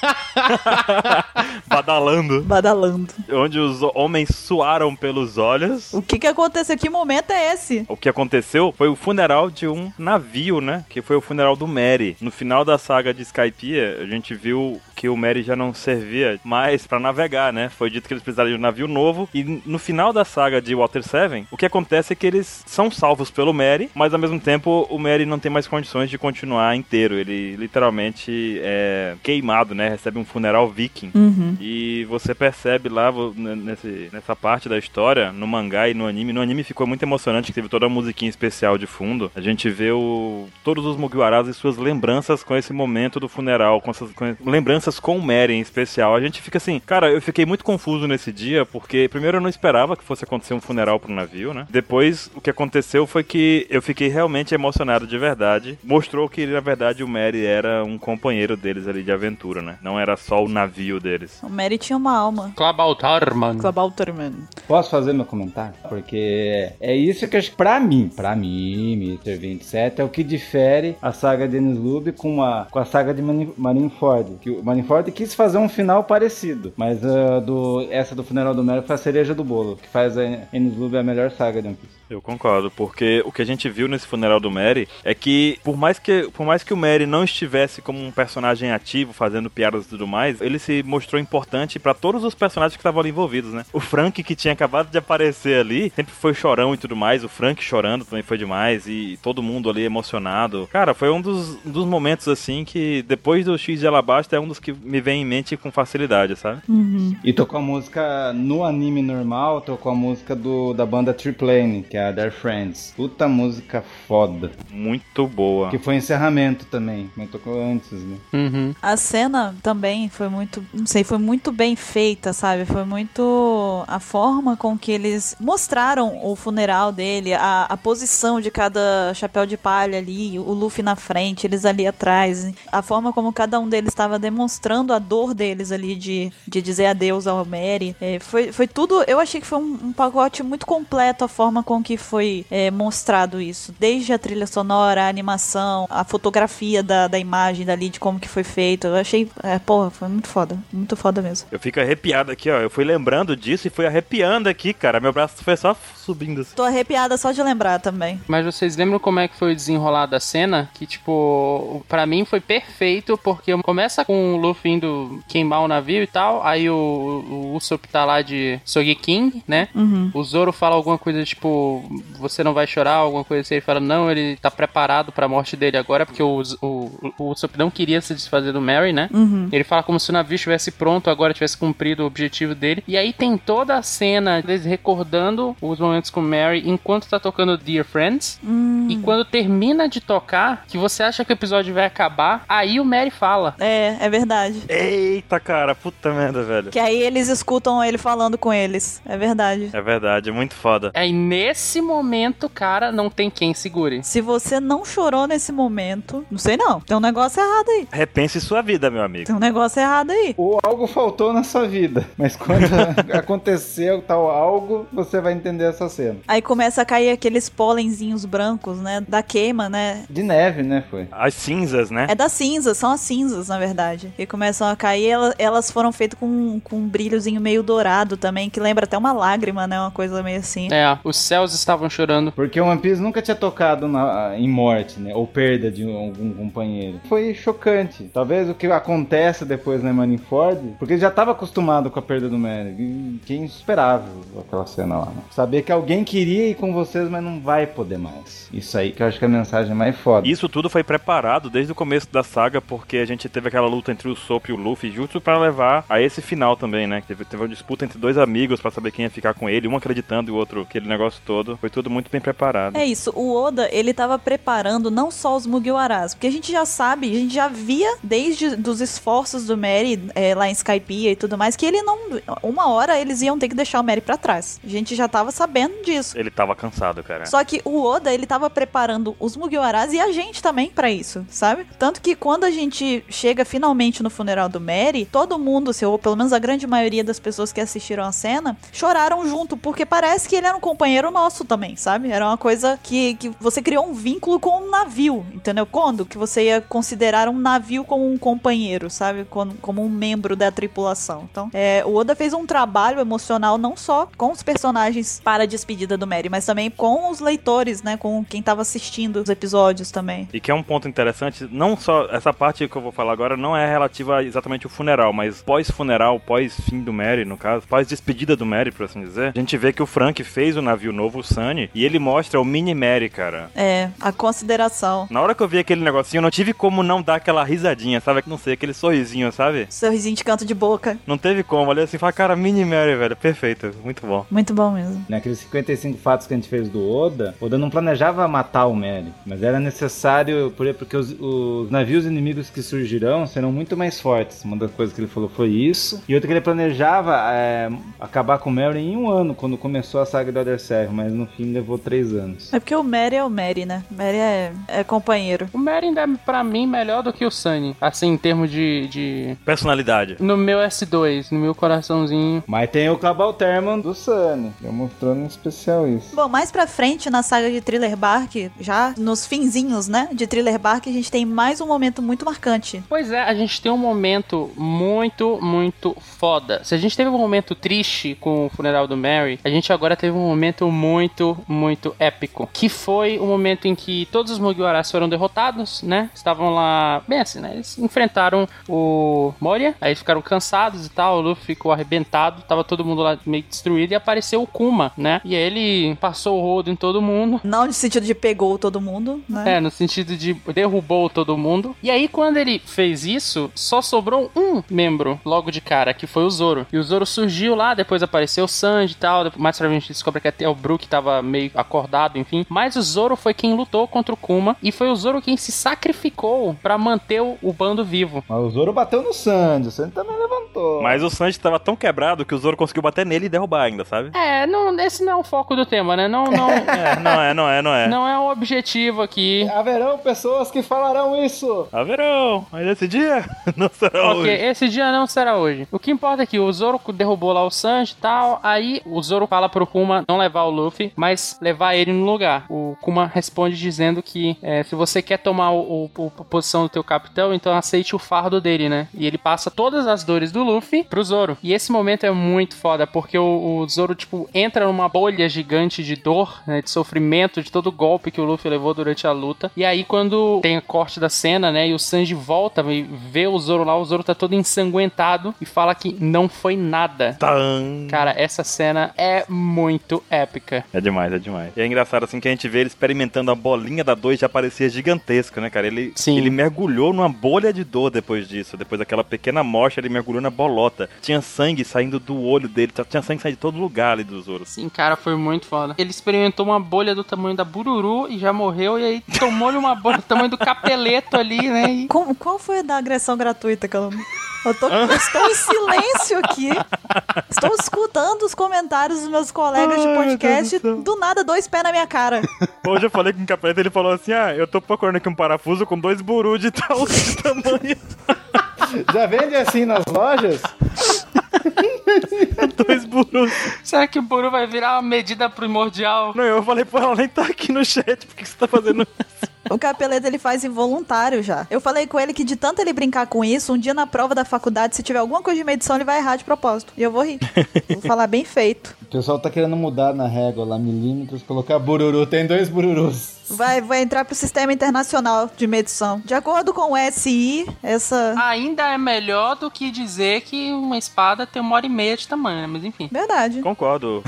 badalando. badalando. Onde os homens suaram pelos olhos. O que que aconteceu? Que momento é esse? O que aconteceu foi o funeral de um navio, né? Que foi o funeral do Mary. No final da saga de Skypiea, a gente viu que o Mary já não servia mais pra navegar, né? Foi dito que eles precisaram de um navio novo. E no final da saga de Water 7, o que acontece é que eles são salvos pelo Mary, mas ao mesmo tempo o Mary não tem mais condições de continuar inteiro. Ele literalmente é queimado, né? Recebe um funeral viking. Uhum. E você percebe lá nesse, nessa parte da história, no mangá e no anime. No anime ficou muito emocionante, que teve toda a musiquinha especial de fundo. A gente vê o, todos os Mugiwaras e suas lembranças com esse momento do funeral, com essas com- lembranças com o Mary em especial. A gente fica assim, cara, eu fiquei muito confuso nesse dia, porque primeiro eu não esperava que fosse acontecer um funeral pro navio, né? Depois, o que aconteceu foi que eu fiquei realmente emocionado de verdade. Mostrou que, na verdade, o Mary era um companheiro deles ali de aventura, né? Não era só o navio deles. O Mary tinha uma alma. Klabautarman. Klabauterman. Posso fazer meu comentário? Porque é isso que eu acho que pra mim, pra mim, Mr. 27, é o que difere a saga de Ennis Lube com a, com a saga de Marineford. Que o Marineford quis fazer um final parecido, mas ah, do, essa do funeral do Mero foi a cereja do bolo, que faz a Ennis Lube a melhor saga de One Piece. Eu concordo, porque o que a gente viu nesse funeral do Mary é que por mais que por mais que o Mary não estivesse como um personagem ativo fazendo piadas e tudo mais, ele se mostrou importante pra todos os personagens que estavam ali envolvidos, né? O Frank que tinha acabado de aparecer ali, sempre foi chorão e tudo mais, o Frank chorando também foi demais e todo mundo ali emocionado. Cara, foi um dos, um dos momentos assim que depois do X de Alabasta é um dos que me vem em mente com facilidade, sabe? Uhum. E tocou a música no anime normal, tocou a música do, da banda Triplane, que é a Their Friends. Puta música foda. Muito boa. Que foi encerramento também, mas tocou antes, né? Uhum. A cena também foi muito, não sei, foi muito bem feita, sabe? Foi muito a forma com que eles mostraram o funeral dele, a, a posição de cada chapéu de palha ali, o Luffy na frente, eles ali atrás, a forma como cada um deles estava demonstrando a dor deles ali de, de dizer adeus ao Mary. É, foi, foi tudo. Eu achei que foi um, um pacote muito completo a forma com que foi é, mostrado isso. Desde a trilha sonora, a animação, a fotografia da, da imagem dali, de como que foi feito. Eu achei. É, porra, foi muito foda. Muito foda mesmo. Eu fico arrepiado aqui, ó. Eu fui lembrando disso e fui arrepiando aqui, cara. Meu braço foi só subindo. assim. Tô arrepiada só de lembrar também. Mas vocês lembram como é que foi o desenrolar da cena? Que, tipo, pra mim foi perfeito, porque começa com o Luffy indo queimar o navio e tal, aí o, o Usopp tá lá de Sogeking, né? O Zoro fala alguma coisa tipo, você não vai chorar, alguma coisa assim. Ele fala, não, ele tá preparado pra morte dele agora, porque o, o, o Usopp não queria se desfazer do Mary, né? Ele fala como se o navio estivesse pronto, agora tivesse cumprido o objetivo dele. E aí tem toda a cena deles recordando os momentos com Mary enquanto tá tocando Dear Friends. E quando termina de tocar, que você acha que o episódio vai acabar, aí o Mary fala. É, é verdade. Eita, cara, puta merda, velho. Que aí eles escutam ele falando com eles. É verdade. É verdade, é muito foda. Aí nesse momento, cara, não tem quem segure. Se você não chorou nesse momento, não sei não. Tem um negócio errado aí. Repense sua vida, meu amigo. Tem um negócio errado aí. Ou algo faltou na sua vida. Mas quando aconteceu tal algo, você vai entender essa cena. Aí começa a cair aqueles pólenzinhos brancos, né? Da queima, né? De neve, né, foi? As cinzas, né? É das cinzas, são as cinzas, na verdade. Que começam a cair, ela- elas foram feitas com, com um brilhozinho meio dourado também, que lembra até uma lágrima, né? Uma coisa meio assim. É, os céus estavam chorando. Porque o One Piece nunca tinha tocado na- em morte, né? Ou perda de algum companheiro. Foi chocante. Talvez o que acontece depois na Marineford, porque ele já estava acostumado com a perda do Merry. E Que é insuperável aquela cena lá, né? Saber que alguém queria ir com vocês, mas não vai poder mais. Isso aí que eu acho que é a mensagem mais foda. Isso tudo foi preparado desde o começo da saga, porque a gente teve aquela luta entre o Sop e o Luffy, justo pra levar a esse final também, né? Teve, teve uma disputa entre dois amigos pra saber quem ia ficar com ele, um acreditando e o outro, aquele negócio todo. Foi tudo muito bem preparado. É isso, o Oda, ele tava preparando não só os Mugiwaras, porque a gente já sabe, a gente já via desde dos esforços do Mary é, lá em Skypiea e tudo mais, que ele não, uma hora eles iam ter que deixar o Mary pra trás. A gente já tava sabendo disso. Ele tava cansado, cara. Só que o Oda, ele tava preparando os Mugiwaras e a gente também pra isso, sabe? Tanto que quando a gente chega finalmente no funeral do Mary, todo mundo, ou pelo menos a grande maioria das pessoas que assistiram a cena, choraram junto, porque parece que ele era um companheiro nosso também, sabe? Era uma coisa que, que você criou um vínculo com um navio, entendeu? Quando que você ia considerar um navio como um companheiro, sabe? Como, como um membro da tripulação. Então, é, o Oda fez um trabalho emocional não só com os personagens para a despedida do Mary, mas também com os leitores, né? Com quem tava assistindo os episódios também. E que é um ponto interessante, não só essa parte que eu vou falar agora não é relativa exatamente o funeral, mas pós-funeral, pós-fim do Mary, no caso, pós-despedida do Mary, por assim dizer, a gente vê que o Frank fez o navio novo, Sunny, e ele mostra o mini Mary, cara. É, a consideração. Na hora que eu vi aquele negocinho, eu não tive como não dar aquela risadinha, sabe? Não sei, aquele sorrisinho, sabe? Sorrisinho de canto de boca. Não teve como. Olhei assim e falei, cara, mini Mary, velho. Perfeito. Muito bom. Muito bom mesmo. Naqueles 55 fatos que a gente fez do Oda, Oda não planejava matar o Merry, mas era necessário, por- porque os, os navios inimigos que surgirão serão muito mais fortes. Uma das coisas que ele falou foi isso. E outra que ele planejava é, acabar com o Merry em um ano, quando começou a saga do Other Seven, mas no fim levou três anos. É porque o Mary é o Mary, né? Mary é, é companheiro. O Mary ainda é, pra mim, melhor do que o Sunny. Assim, em termos de, de... Personalidade. No meu S2, no meu coraçãozinho. Mas tem o Cabal Terman do Sunny, já mostrou em especial isso. Bom, mais pra frente na saga de Thriller Bark, já nos finzinhos, né, de Thriller Bark, a gente tem mais um momento muito marcante. Pois é, a gente tem um momento muito, muito foda. Se a gente teve um momento triste com o funeral do Mary, a gente agora teve um momento muito, muito épico. Que foi o momento em que todos os Mugiwaras foram derrotados, né? Estavam lá, bem assim, né? Eles enfrentaram o Moria, aí ficaram cansados e tal, o Luffy ficou arrebentado, tava todo mundo lá meio destruído e apareceu o Kuma, né? E aí ele passou o rodo em todo mundo, Não no sentido de pegou todo mundo, né? é, no sentido de derrubou todo mundo. E aí, quando ele fez isso, só sobrou um membro logo de cara, que foi o Zoro. E o Zoro surgiu lá, depois apareceu o Sanji e tal. Mais pra frente gente descobre que até o Brook tava meio acordado, enfim. Mas o Zoro foi quem lutou contra o Kuma. E foi o Zoro quem se sacrificou pra manter o, o bando vivo. Mas o Zoro bateu no Sandy, o Sandy também levantou. Mas o Sanji tava tão quebrado que o Zoro conseguiu bater nele e derrubar ainda, sabe? É, não, esse não é o foco do tema, né? Não, não, É, não é, não é, não é. não é o objetivo aqui. Haverão pessoas que falarão isso. Haverão, mas esse dia não será Ok, hoje. esse dia não será hoje. O que importa é que o Zoro derrubou lá o Sanji e tal. Aí o Zoro fala pro Kuma não levar o Luffy, mas levar ele no lugar. O Kuma responde dizendo que é, se você quer tomar o, o- a posição do teu capitão, então aceite o fardo dele, né? E ele passa todas as dores do Luffy pro Zoro. E esse momento é muito foda, porque o, o Zoro, tipo, entra numa bolha gigante de dor, né? De sofrimento, de todo o golpe que o Luffy levou durante a luta. E aí, quando tem a corte da cena, né? E o Sanji volta e vê o Zoro lá, o Zoro tá todo ensanguentado e fala que não foi nada. Cara, essa cena é muito épica. É demais, é demais. E é engraçado assim que a gente vê ele experimentando a bolinha da dor e já parecia gigantesca, né, cara? Ele, Sim. ele mergulhou numa bolha de dor depois disso. Depois daquela pequena morte, ele mergulhou na bolota. Tinha sangue saindo do olho dele, tinha sangue saindo de todo lugar ali do Zoro. Sim, cara, foi muito foda. Ele experimentou uma bolha do tamanho da Bururu e já morreu, e aí tomou-lhe uma bolha do tamanho do capeleto ali, né? E Como- qual foi a da agressão gratuita que eu não... Eu, tô, eu estou em silêncio aqui. Estou escutando os comentários dos meus colegas de Ai, meu podcast. Do. Do nada, dois pés na minha cara. Hoje eu falei com o capeta ele falou assim: Ah, eu tô procurando aqui um parafuso com dois burus de tal de tamanho. Já vende assim nas lojas? dois burus. será que o Buru vai virar uma medida primordial? Não, eu falei, pô, ela nem tá aqui no chat, por que você tá fazendo isso? O capeleto ele faz involuntário já. Eu falei com ele que de tanto ele brincar com isso, um dia na prova da faculdade, se tiver alguma coisa de medição, ele vai errar de propósito. E eu vou rir. vou falar bem feito. O pessoal tá querendo mudar na régua lá, milímetros, colocar bururu. Tem dois bururus. Vai, vai entrar pro sistema internacional de medição. De acordo com o SI, essa. Ainda é melhor do que dizer que uma espada tem uma hora e meia de tamanho, né? mas enfim. Verdade. Concordo.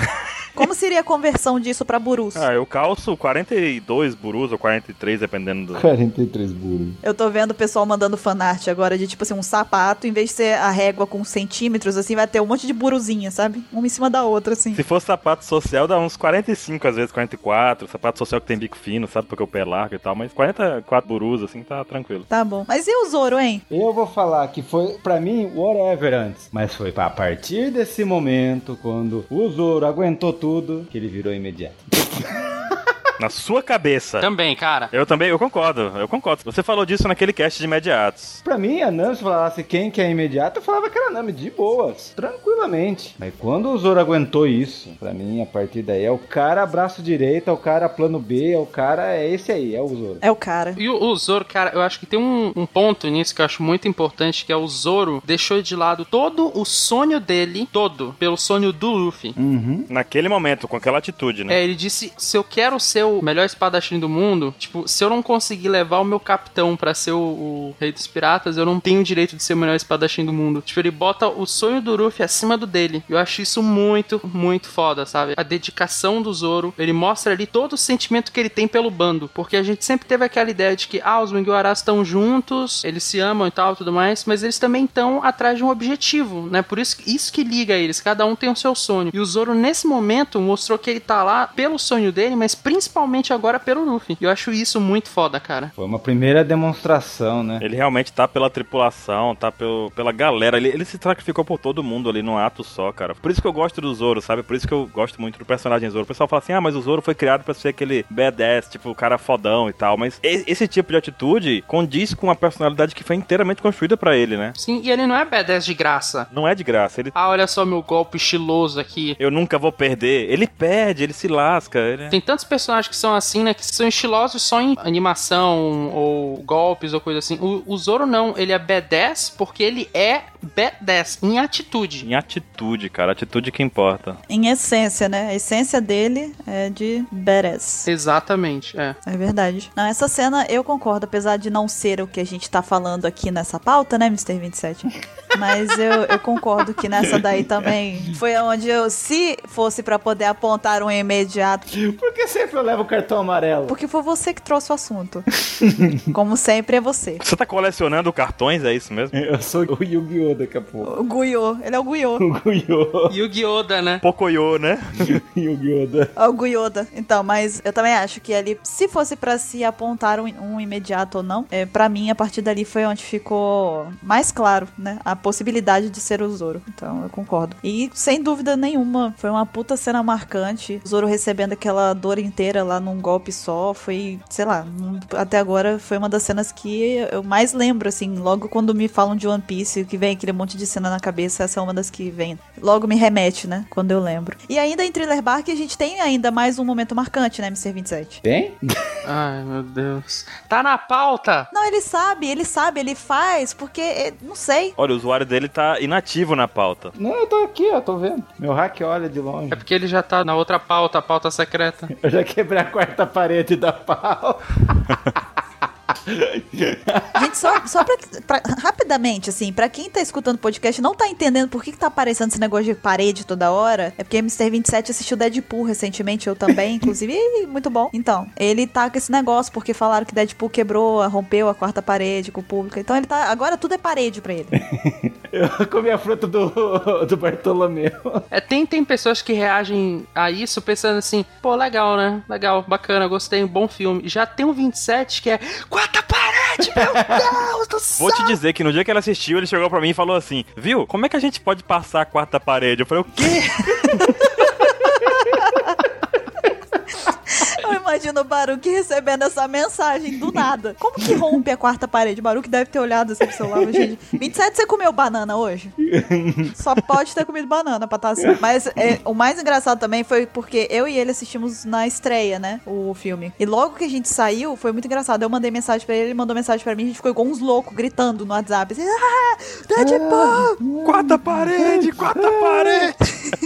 Como seria a conversão disso pra burus? Ah, eu calço 42 burus ou 43, dependendo do. 43 burros. Eu tô vendo o pessoal mandando fanart agora de tipo assim, um sapato, em vez de ser a régua com centímetros, assim, vai ter um monte de buruzinha, sabe? Uma em cima da outra, assim. Se fosse sapato social, dá uns 45, às vezes 44. Sapato social que tem bico fino, sabe? Porque o pé é largo e tal. Mas 44 burus, assim, tá tranquilo. Tá bom. Mas e o Zoro, hein? Eu vou falar que foi, pra mim, whatever antes. Mas foi a partir desse momento, quando o Zoro aguentou tudo, que ele virou imediato. Na sua cabeça. Também, cara. Eu também, eu concordo, eu concordo. Você falou disso naquele cast de imediatos. Pra mim, a Nami, se falasse quem que é imediato, eu falava que era Nami, de boas, tranquilamente. Mas quando o Zoro aguentou isso, pra mim, a partir daí, é o cara braço direito, é o cara plano B, é o cara, é esse aí, é o Zoro. É o cara. E o, o Zoro, cara, eu acho que tem um, um ponto nisso que eu acho muito importante, que é o Zoro deixou de lado todo o sonho dele, todo, pelo sonho do Luffy. Uhum. Naquele momento, com aquela atitude, né? É, ele disse: se eu quero ser o melhor espadachim do mundo, tipo, se eu não conseguir levar o meu capitão pra ser o, o rei dos piratas, eu não tenho direito de ser o melhor espadachim do mundo. Tipo, ele bota o sonho do Luffy acima do dele. Eu acho isso muito, muito foda, sabe? A dedicação do Zoro, ele mostra ali todo o sentimento que ele tem pelo bando. Porque a gente sempre teve aquela ideia de que, ah, os Mugiwaras estão juntos, eles se amam e tal, tudo mais, mas eles também estão atrás de um objetivo, né? Por isso, isso que liga eles, cada um tem o seu sonho. E o Zoro, nesse momento, mostrou que ele tá lá pelo sonho dele, mas principalmente agora pelo Luffy. E eu acho isso muito foda, cara. Foi uma primeira demonstração, né? Ele realmente tá pela tripulação, tá pelo, pela galera. Ele, ele se sacrificou por todo mundo ali num ato só, cara. Por isso que eu gosto do Zoro, sabe? Por isso que eu gosto muito do personagem Zoro. O pessoal fala assim, ah, mas o Zoro foi criado pra ser aquele badass, tipo, o cara fodão e tal. Mas esse tipo de atitude condiz com uma personalidade que foi inteiramente construída pra ele, né? Sim, e ele não é badass de graça. Não é de graça. Ele. Ah, olha só meu golpe estiloso aqui. Eu nunca vou perder. Ele perde, ele se lasca. Ele... é Tem tantos personagens que são assim, né? Que são estilosos só em animação ou golpes ou coisa assim. O, o Zoro não, ele é badass porque ele é badass em atitude. Em atitude, cara. Atitude que importa. Em essência, né? A essência dele é de badass. Exatamente, é. É verdade. Não, essa cena eu concordo, apesar de não ser o que a gente tá falando aqui nessa pauta, né, Mr. 27? Mas eu, eu concordo que nessa daí também foi onde eu, se fosse pra poder apontar um imediato, Por que sempre eu levo o cartão amarelo? porque foi você que trouxe o assunto. Como sempre é você. Você tá colecionando cartões, é isso mesmo? Eu sou o Yu-Gi-Oh! Guiô daqui a pouco. O Guiô, ele é o Guiô. O Guiô. E o Gyoda, né? Pocoyo, né? E o Guioda. É o Guioda. Então, mas eu também acho que ali, se fosse pra se apontar um, um imediato ou não, é, para mim, a partir dali foi onde ficou mais claro, né? A possibilidade de ser o Zoro. Então, eu concordo. E, sem dúvida nenhuma, foi uma puta cena marcante. O Zoro recebendo aquela dor inteira lá num golpe só. Foi, sei lá, até agora foi uma das cenas que eu mais lembro, assim. Logo quando me falam de One Piece, que vem aquele monte de cena na cabeça, essa é uma das que vem. Logo me remete, né? Quando eu lembro. E ainda em Thriller Bark, a gente tem ainda mais um momento marcante, né, Mr. 27? Tem? Ai, meu Deus. Tá na pauta! Não, ele sabe, ele sabe, ele faz, porque, é, não sei. Olha, o usuário dele tá inativo na pauta. Não, eu tô aqui, ó, tô vendo. Meu hack olha de longe. É porque ele já tá na outra pauta, a pauta secreta. Eu já quebrei a quarta parede da pau. Gente, só, só pra, pra- rapidamente, assim, pra quem tá escutando o podcast e não tá entendendo por que, que tá aparecendo esse negócio de parede toda hora, é porque Mr. 27 assistiu Deadpool recentemente, eu também, inclusive, e muito bom. Então, ele tá com esse negócio, porque falaram que Deadpool quebrou, rompeu a quarta parede com o público. Então ele tá. Agora tudo é parede pra ele. Eu comi a fruta do, do Bartolomeu. É, tem, tem pessoas que reagem a isso pensando assim, pô, legal, né? Legal, bacana, gostei, um bom filme. Já tem um 27 que é quarta parede, meu Deus do céu! Vou te dizer que no dia que ele assistiu, ele chegou pra mim e falou assim: Viu, como é que a gente pode passar a quarta parede? Eu falei: O quê? Eu imagino o Baruque recebendo essa mensagem do nada. Como que rompe a quarta parede? O Baruque deve ter olhado assim pro celular. mas, Gente, 27, você comeu banana hoje? Só pode ter comido banana pra estar assim. Mas é, o mais engraçado também foi porque eu e ele assistimos na estreia, né? O filme. E logo que a gente saiu, foi muito engraçado. Eu mandei mensagem pra ele, ele mandou mensagem pra mim. A gente ficou igual uns loucos gritando no WhatsApp. Assim, ah, Deadpool! quarta parede, quarta parede!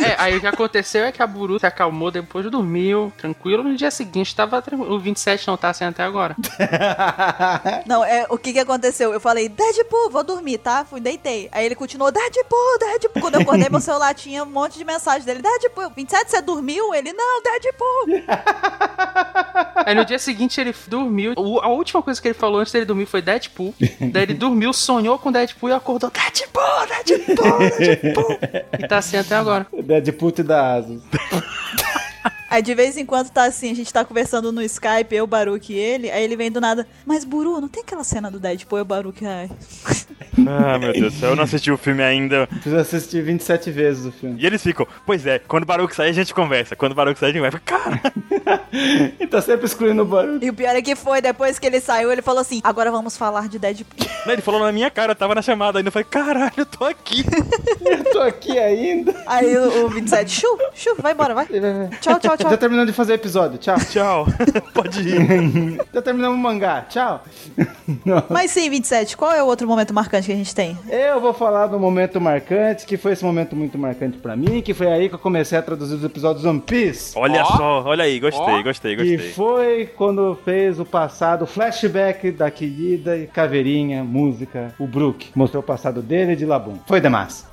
É, aí o que aconteceu é que a Buru se acalmou, depois dormiu, tranquilo. No dia seguinte tava tranquilo. O 27 não tá assim até agora. Não, é, o que que aconteceu? Eu falei, Deadpool, vou dormir, tá? Fui, deitei. Aí ele continuou, Deadpool, Deadpool. Quando eu acordei, meu celular tinha um monte de mensagem dele. Deadpool, 27, você dormiu? Ele, não, Deadpool. Aí no dia seguinte ele dormiu. O- a última coisa que ele falou antes dele dormir foi Deadpool. Daí ele dormiu, sonhou com Deadpool e acordou Deadpool, Deadpool, Deadpool. E tá assim até agora. Deadpool te dá asas. Aí de vez em quando tá assim, a gente tá conversando no Skype, eu, Baruque e ele. Aí ele vem do nada, mas Buru, não tem aquela cena do Deadpool? Eu, Baruque, ai. Ah, meu Deus do céu, eu não assisti o filme ainda. Preciso assistir 27 vezes o filme. E eles ficam, pois é, quando o Baruch sair, a gente conversa. Quando o Baruch sair, a gente vai. Cara, E tá sempre excluindo o barulho. E o pior é que foi, depois que ele saiu, ele falou assim, agora vamos falar de Deadpool. né, ele falou na minha cara, eu tava na chamada ainda. Eu falei, caralho, eu tô aqui. Eu tô aqui ainda. Aí o, o 27, chu, chu, vai embora, vai. Tchau, tchau, tchau. Já terminamos de fazer episódio. Tchau. Tchau, pode ir. Já terminamos o mangá. Tchau. Mas sim, 27, qual é o outro momento marcante que a gente tem? Eu vou falar do momento marcante, que foi esse momento muito marcante pra mim, que foi aí que eu comecei a traduzir os episódios One Piece. Olha Ó. só, olha aí, gostei, Ó. gostei, E gostei. foi quando fez o passado, o flashback da querida e caveirinha, música, o Brook. Mostrou o passado dele e de Labum. Foi demais.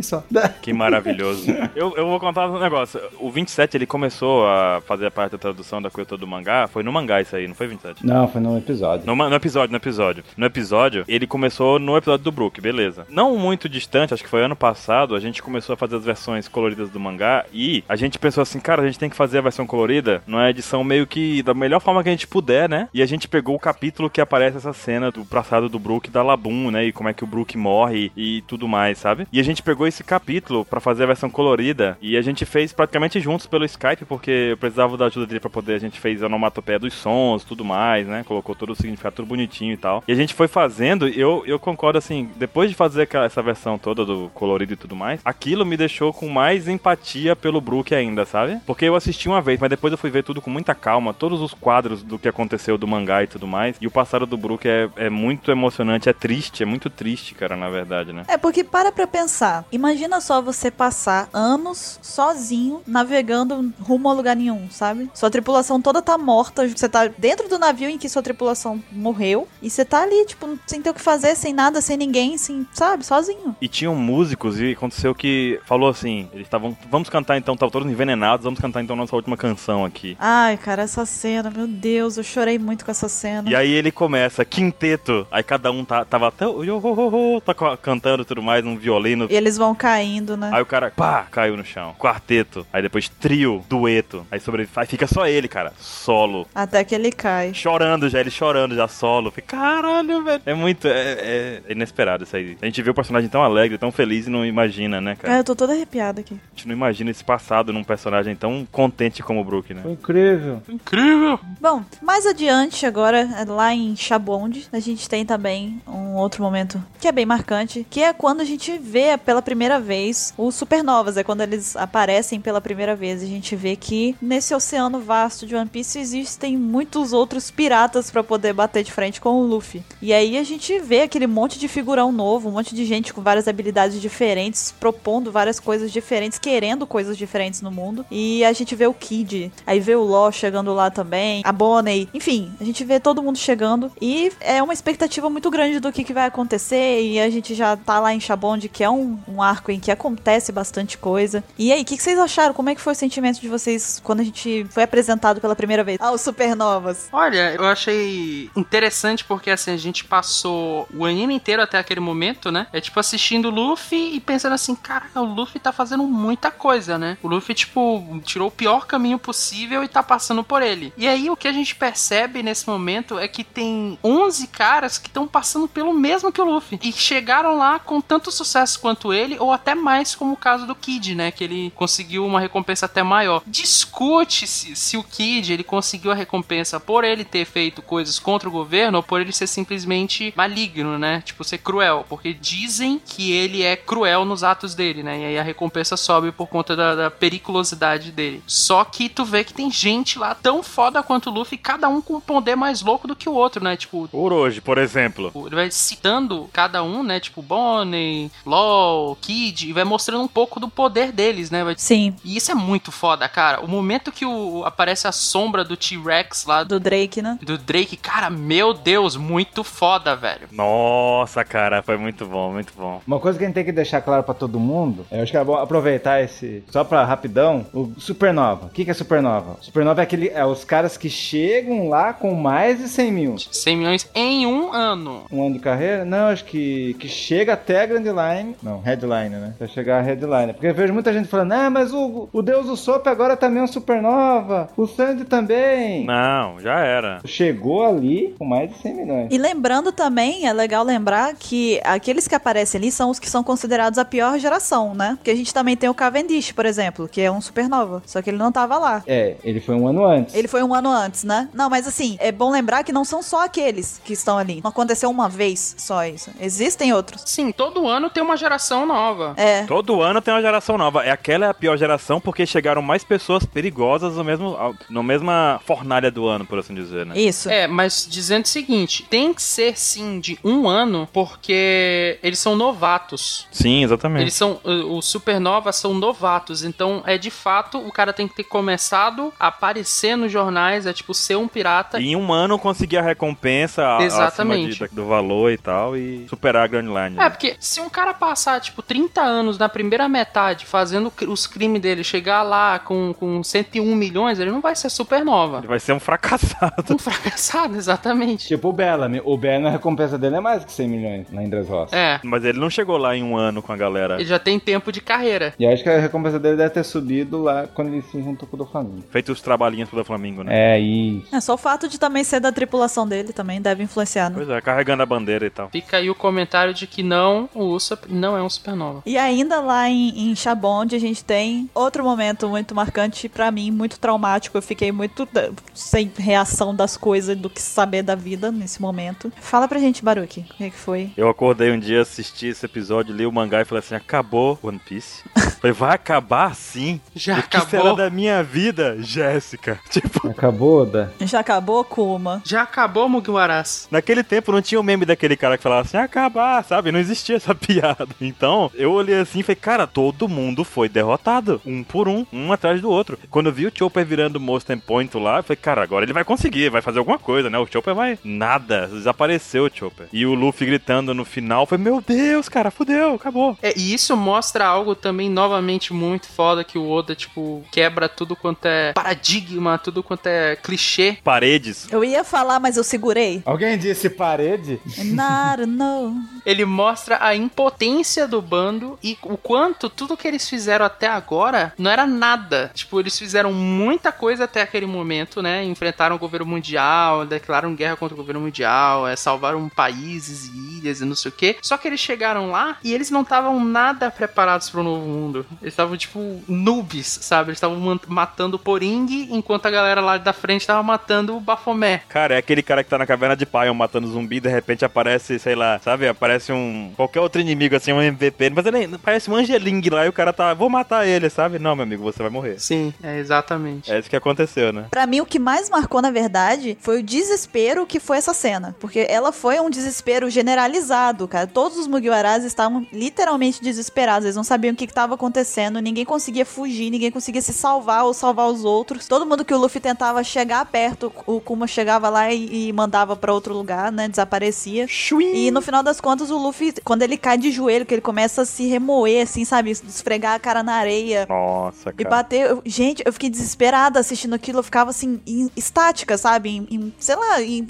Só. Que maravilhoso. eu, eu vou contar um negócio. O 27, ele começou a fazer a parte da tradução da coisa do mangá. Foi no mangá isso aí, não foi 27? Não, foi no episódio. No, no episódio, no episódio. No episódio, ele começou no episódio do Brook, beleza. Não muito distante, acho que foi ano passado, a gente começou a fazer as versões coloridas do mangá e a gente pensou assim, cara, a gente tem que fazer a versão colorida numa edição meio que da melhor forma que a gente puder, né? E a gente pegou o capítulo que aparece essa cena do passado do Brook da Labum, né? E como é que o Brook morre e tudo mais, sabe? E a gente pegou esse capítulo pra fazer a versão colorida e a gente fez praticamente juntos pelo Skype, porque eu precisava da ajuda dele pra poder, a gente fez a onomatopeia dos sons, tudo mais, né? Colocou todo o significado, tudo bonitinho e tal. E a gente foi fazendo, eu, eu concordo assim, depois de fazer essa versão toda do colorido e tudo mais, aquilo me deixou com mais empatia pelo Brook ainda, sabe? Porque eu assisti uma vez, mas depois eu fui ver tudo com muita calma, todos os quadros do que aconteceu do mangá e tudo mais. E o passado do Brook é, é muito emocionante, é triste, é muito triste, cara, na verdade, né? É, porque para pra pensar. Imagina só você passar anos sozinho navegando rumo rumo a lugar nenhum, sabe? Sua tripulação toda tá morta, você tá dentro do navio em que sua tripulação morreu, e você tá ali, tipo, sem ter o que fazer, sem nada, sem ninguém, sem, sabe, sozinho. E tinham músicos e aconteceu que falou assim, eles estavam, vamos cantar então, estavam todos envenenados, vamos cantar então nossa última canção aqui. Ai, cara, essa cena, meu Deus, eu chorei muito com essa cena. E aí ele começa, quinteto, aí cada um tá, tava até, yo, ho, ho, ho, tá cantando tudo mais, um violino. E eles vão caindo, né? Aí o cara, pá, caiu no chão. Quarteto, aí depois trio, dueto, aí sobre, aí fica só ele, cara, solo. Até que ele cai. Chorando já, ele chorando já solo. Fiquei, Caralho, velho. É muito. É, é inesperado isso aí. A gente vê o personagem tão alegre, tão feliz e não imagina, né, cara? Ah, eu tô toda arrepiada aqui. A gente não imagina esse passado num personagem tão contente como o Brook, né? Foi incrível. Incrível! Bom, mais adiante agora, lá em Chabonde, a gente tem também um outro momento que é bem marcante, que é quando a gente vê pela primeira vez os supernovas, é quando eles aparecem pela primeira vez. A gente vê que nesse oceano vasto de One Piece existem muitos outros piratas pra poder bater de frente com o Luffy. E aí a gente vê aquele monte de figurão novo, um monte de gente com várias habilidades diferentes, propondo várias coisas diferentes, querendo coisas diferentes no mundo. E a gente vê o Kid, aí vê o Law chegando lá também, a Bonnie, enfim, a gente vê todo mundo chegando e é uma expectativa muito grande do que, que vai acontecer. E a gente já tá lá em Chabonde, que é um, um arco em que acontece bastante coisa. E aí, o que, que vocês acharam? Como é que foi o sentimento de vocês quando a gente foi apresentado pela primeira vez aos supernovas? Olha, eu achei interessante porque assim, a gente passou o anime inteiro até aquele momento, né? É tipo assistindo o Luffy e pensando assim, caraca, o Luffy tá fazendo muita coisa, né? O Luffy, tipo, tirou o pior caminho possível e tá passando por ele. E aí o que a gente percebe nesse momento é que tem 11 caras que estão passando pelo mesmo que o Luffy. E chegaram lá com tanto sucesso quanto ele, ou até mais, como o caso do Kid, né? Que ele conseguiu uma recompensa até maior. Discute-se se o Kid ele conseguiu a recompensa por ele ter feito coisas contra o governo ou por ele ser simplesmente maligno, né? Tipo, ser cruel. Porque dizem que ele é cruel nos atos dele, né? E aí a recompensa sobe por conta da, da periculosidade dele. Só que tu vê que tem gente lá tão foda quanto o Luffy, cada um com um poder mais louco do que o outro, né? Tipo, Orochi, por exemplo. ele vai citando cada um, né? Tipo, Bonnie, LOL, Kid, e vai mostrando um pouco do poder deles, né? Vai- Sim, E isso é muito foda, cara. O momento que o, aparece a sombra do T-Rex lá, do, Drake, né? do Drake, cara, meu Deus, muito foda, velho. Nossa, cara, foi muito bom, muito bom. Uma coisa que a gente tem que deixar claro pra todo mundo, eu acho que é bom aproveitar esse, só pra rapidão, o Supernova. O que, que é Supernova? Supernova é, aquele, é os caras que chegam lá com mais de 100 mil. 100 milhões em um ano. Um ano de carreira? Não, acho que, que chega até a Grand Line. Não, Headline, né? Pra chegar a Headline. Porque eu vejo muita gente falando, ah, mas o, o Deus do Sop agora também é um Supernova. O Sandy também. Não, já era. Chegou ali com mais de 100 milhões. E lembrando também, é legal lembrar que aqueles que aparecem ali são os que são considerados a pior geração, né? Porque a gente também tem o Cavendish, por exemplo, que é um supernova. Só que ele não tava lá. É, ele foi um ano antes. Ele foi um ano antes, né? Não, mas assim, é bom lembrar que não são só aqueles que estão ali. Não aconteceu uma vez só isso. Existem outros. Sim, todo ano tem uma geração nova. É. Todo ano tem uma geração nova. É aquela é a pior geração porque chegaram mais pessoas perigosas no mesmo, na mesma fornalha do ano, por assim dizer, né? Isso. É, mas dizendo o seguinte, tem que ser sim de um ano, porque eles são novatos. Sim, exatamente. Eles são. Os supernovas são novatos. Então, é de fato, o cara tem que ter começado a aparecer nos jornais, é tipo ser um pirata. E em um ano conseguir a recompensa a- Exatamente. acima de- do valor e tal e superar a Grand Line. né? É, porque se um cara passar, tipo, 30 anos na primeira metade fazendo os crimes dele, chegar lá com, com 101 milhões, ele não vai ser supernova. Ele vai ser um fracassado. Um fracassado, exatamente. Tipo o Bellamy. O Bellamy, a recompensa dele é mais que 100 milhões na Indras Ross. É, Mas ele não chegou lá em um ano com a galera. ele já tem tempo de carreira. E acho que a recompensa dele deve ter subido lá quando ele se juntou com o do Flamengo. Feito os trabalhinhos pro Flamengo, né? É, isso. É só o fato de também ser da tripulação dele também deve influenciar, né? Pois é, carregando a bandeira e tal. Fica aí o comentário de que não, o Usopp não é um supernova. E ainda lá em, em Chabonde a gente tem outro momento muito marcante pra mim, muito traumático. Eu fiquei muito sem reação das coisas do que saber da vida nesse momento. Fala pra gente, Baruki, o que, é que foi? Eu acordei um dia, assisti esse episódio, li o mangá e falei assim: acabou One Piece. falei, vai acabar assim? Já o que será acabou? da minha vida, Jéssica? Tipo, Acabou, da. Já acabou, Kuma? Já acabou, Mugiwaras? naquele tempo não tinha o meme daquele cara que falava assim: acabar, sabe? Não existia essa piada. Então, eu olhei assim e falei, cara, todo mundo foi derrotado. Um por um, um atrás do outro. Quando eu vi o Chopper virando Most Point lá, eu falei, cara, agora ele vai conseguir, vai fazer alguma coisa, né? O Chopper vai. Nada, desapareceu o Chopper. E o Luffy gritando no final, foi, meu Deus, cara, fudeu, acabou. É, e isso mostra algo também novamente muito foda que o Oda, tipo, quebra tudo quanto é paradigma, tudo quanto é clichê. Paredes. Eu ia falar, mas eu segurei. Alguém disse parede? Not no. Ele mostra a impotência do bando e o quanto tudo que eles fizeram até agora não era nada. Tipo, eles fizeram muita coisa até aquele momento, né? Enfrentaram o governo mundial, declararam guerra contra o governo mundial, é, salvaram países e ilhas e não sei o quê. Só que eles chegaram lá e eles não estavam nada preparados para o novo mundo. Eles estavam, tipo, noobs, sabe? Eles estavam matando o Poring enquanto a galera lá da frente tava matando o Bafomé. Cara, é aquele cara que tá na caverna de Pion matando zumbi de repente aparece, sei lá, sabe? Aparece um. qualquer outro inimigo, assim, um MVP. Mas ele parece um Angeling lá e o cara tá. Vou matar ele, sabe? Não, meu amigo, você vai morrer. Sim, é exatamente. É isso que aconteceu, né? Pra mim, o que mais marcou, na verdade, foi o desespero que foi essa cena. Porque ela foi um desespero generalizado, cara. Todos os Mugiwaras estavam literalmente desesperados. Eles não sabiam o que estava acontecendo. Ninguém conseguia fugir, ninguém conseguia se salvar ou salvar os outros. Todo mundo que o Luffy tentava chegar perto, o Kuma chegava lá e, e mandava pra outro lugar, né? Desaparecia. E no final das contas, o Luffy, quando ele cai de joelho, que ele começa a se remoer, assim, sabe? Esfregar a cara na areia. Nossa, E cara. bater. Eu- gente, eu fiquei desesperada assistindo aquilo. Eu ficava assim, em- estática, sabe? Em, em- sei lá, em,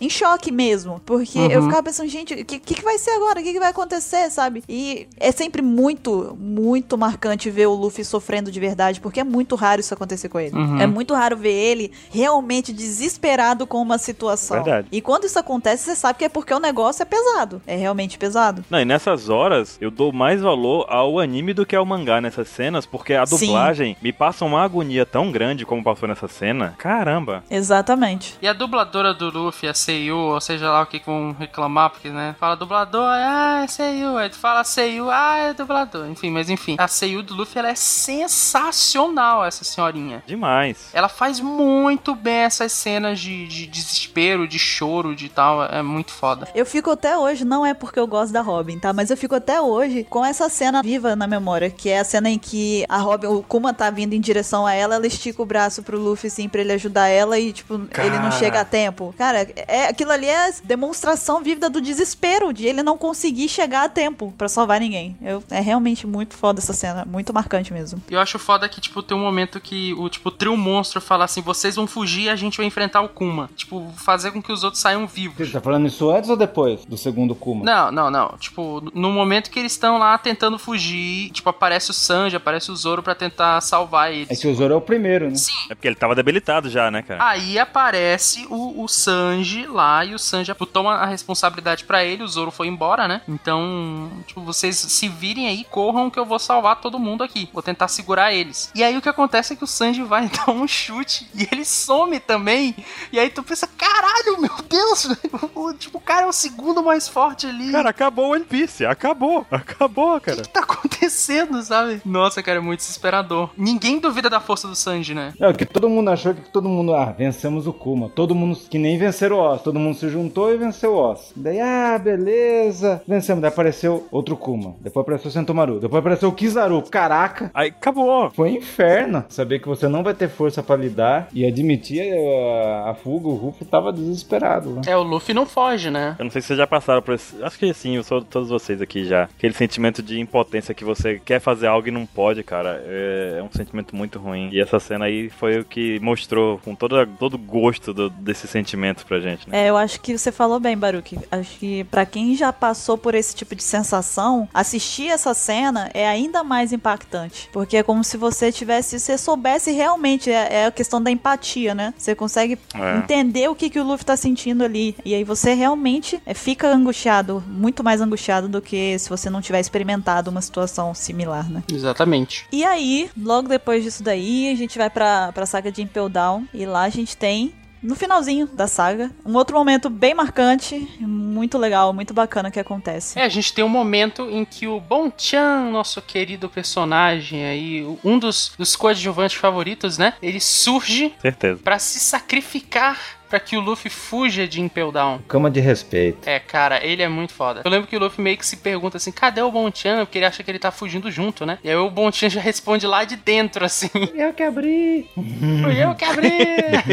em- choque mesmo. Porque eu Uhum. ficava pensando, gente, o que, que, vai ser agora? O que, que vai acontecer, sabe? E é sempre muito, muito marcante ver o Luffy sofrendo de verdade. Porque é muito raro isso acontecer com ele. Uhum. É muito raro ver ele realmente desesperado com uma situação. Verdade. E quando isso acontece, você sabe que é porque o negócio é pesado. É realmente pesado. Não, e nessas horas eu dou mais valor ao anime do que ao mangá nessas cenas, porque a Sim. dublagem me passa uma agonia tão grande como passou nessa cena. Caramba. Exatamente. E a dubladora do Luffy, a Seiyu, ou seja lá o que que vão reclamar, porque, né? Fala dublador, ah, é Seiyu. Aí tu fala Seiyu, ah, é dublador. Enfim, mas enfim. A Seiyu do Luffy, ela é sensacional, essa senhorinha. Demais. Ela faz muito bem essas cenas de, de desespero, de choro, de tal. É muito foda. Eu fico até hoje, não é porque eu gosto da Robin, tá? Mas eu fico até hoje com essa cena viva na memória, que é a cena em que a Robin, o Kuma tá vindo em direção a ela, ela estica o braço pro Luffy, assim, pra ele ajudar ela e, tipo, ele não Cara. chega a tempo. Cara, é, aquilo ali é demonstração vívida do desespero, de ele não conseguir chegar a tempo pra salvar ninguém. Eu, é realmente muito foda essa cena, muito marcante mesmo. E eu acho foda que, tipo, tem um momento que o, tipo, trio monstro fala assim, vocês vão fugir e a gente vai enfrentar o Kuma. Tipo, fazer com que os outros saiam vivos. Você tá falando isso antes ou depois do segundo Kuma? Não, não, não. Tipo, no momento que eles estão lá tentando fugir, tipo, aparece o Sanji, aparece o Zoro pra tentar salvar eles. É que o Zoro é o primeiro, né? É porque ele tava debilitado já, né, cara? Aí aparece o, o Sanji lá e o Sanji tipo, toma a responsabilidade pra ele. O Zoro foi embora, né? Então, tipo, vocês se virem aí, corram que eu vou salvar todo mundo aqui. Vou tentar segurar eles. E aí o que acontece é que o Sanji vai dar um chute e ele some também. E aí tu pensa, caralho, meu Deus! O, tipo, o cara é o segundo mais forte ali. Cara, acabou o One Piece. Acabou. Acabou, o cara. que, que tá acontecendo, sabe? Nossa, cara, é muito desesperador. Ninguém duvida da força do Sanji, né? É, que todo mundo achou que todo mundo, ah, vencemos o Kuma. Todo mundo, que nem venceram o Oz. Todo mundo se juntou e venceu o Oz. Daí, ah, beleza. Vencemos. Daí apareceu outro Kuma. Depois apareceu o Sentomaru. Depois apareceu o Kizaru. Caraca. Aí acabou. Foi um inferno. Saber que você não vai ter força pra lidar e admitir a, a fuga. O Ruffy tava desesperado. Né? É, o Luffy não foge, né? Eu não sei se vocês já passaram por esse. Acho que sim, eu sou todos vocês aqui já. Aquele sentimento de impotência que você quer fazer algo e não pode, cara. É, é um sentimento muito ruim. E essa cena aí foi o que mostrou com todo, todo gosto do- desse sentimento pra gente, né? É, eu acho que você falou bem, Baruque. Acho que pra quem já passou por esse tipo de sensação, assistir essa cena é ainda mais impactante. Porque é como se você tivesse, você soubesse realmente, é, é a questão da empatia, né? Você consegue É. entender o que, que o Luffy tá sentindo ali. E aí você realmente é, fica angustiado, muito mais angustiado do que se você não tiver experimentado uma situação similar, né? Exatamente. E aí, logo depois disso daí, a gente vai pra, pra saga de Impel Down. E lá a gente tem, no finalzinho da saga, um outro momento bem marcante, muito legal, muito bacana que acontece. É, a gente tem um momento em que o Bonchan, nosso querido personagem aí, um dos, dos coadjuvantes favoritos, né? Ele surge Certeza. pra se sacrificar pra que o Luffy fuja de Impel Down. Cama de respeito. É, cara, ele é muito foda. Eu lembro que o Luffy meio que se pergunta assim, cadê o Bonchan? Porque ele acha que ele tá fugindo junto, né? E aí o Bonchan já responde lá de dentro, assim. Eu que abri. Fui eu que abri!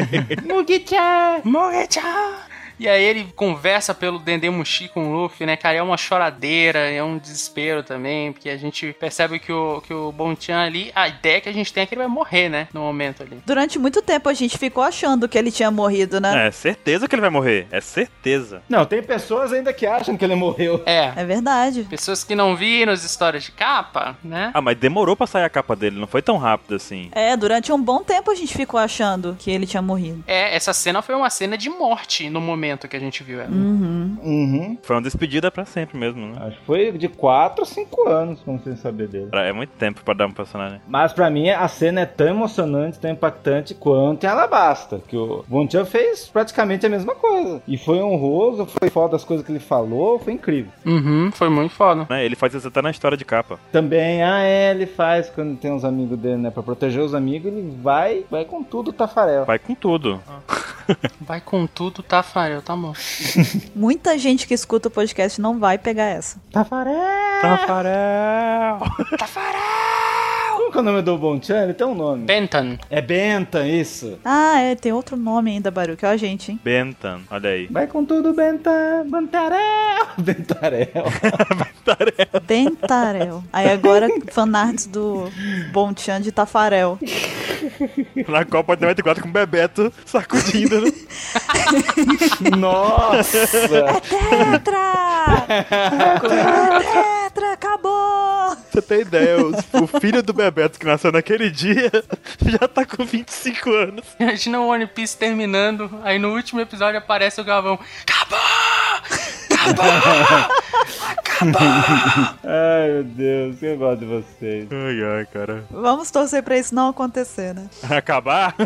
Mugi-chan! Mugi-chan! E aí ele conversa pelo Dendemushi com o Luffy, né, cara? É uma choradeira, é um desespero também, porque a gente percebe que o, que o Bonchan ali, a ideia que a gente tem é que ele vai morrer, né, no momento ali. Durante muito tempo a gente ficou achando que ele tinha morrido, né? É, certeza que ele vai morrer. É certeza. Não, tem pessoas ainda que acham que ele morreu. É, É verdade. pessoas que não viram as histórias de capa, né? Ah, mas demorou pra sair a capa dele, não foi tão rápido assim. É, durante um bom tempo a gente ficou achando que ele tinha morrido. É, essa cena foi uma cena de morte no momento que a gente viu ela. Uhum. Uhum. Foi uma despedida pra sempre mesmo, né? Acho que foi de 4 a 5 anos, como sem saber dele. É muito tempo pra dar um personagem. Mas pra mim a cena é tão emocionante, tão impactante quanto em Alabasta. Que o Bonchan fez praticamente a mesma coisa. E foi honroso, foi foda as coisas que ele falou, foi incrível. Uhum, foi muito foda. Né? Ele faz isso até na história de capa. Também, ah é, ele faz quando tem uns amigos dele, né? Pra proteger os amigos, ele vai, vai com tudo, Tafarel. Vai com tudo. Vai com tudo, Tafarel, tá bom. Muita gente que escuta o podcast não vai pegar essa. Tafarel! Tafarel! Como que é o nome do Bonchan? Ele tem um nome. Benton. É Bentan, isso. Ah, é, tem outro nome ainda, Baruque. Ó a gente, hein? Bentan, olha aí. Vai com tudo, Bentan. Bentarel. Bentarel. Bentarel. Aí agora, fanarts do Bonchan de Tafarel. Na Copa de 94 com o Bebeto sacudindo, né? Nossa! Tetra! Tetra, acabou! Você tem ideia, o, o filho do Bebeto que nasceu naquele dia já tá com 25 anos. Imagina o One Piece terminando, aí no último episódio aparece o Gavão. Acabou! Ai, meu Deus, eu gosto de vocês. Ai, ai, cara. Vamos torcer pra isso não acontecer, né? Acabar?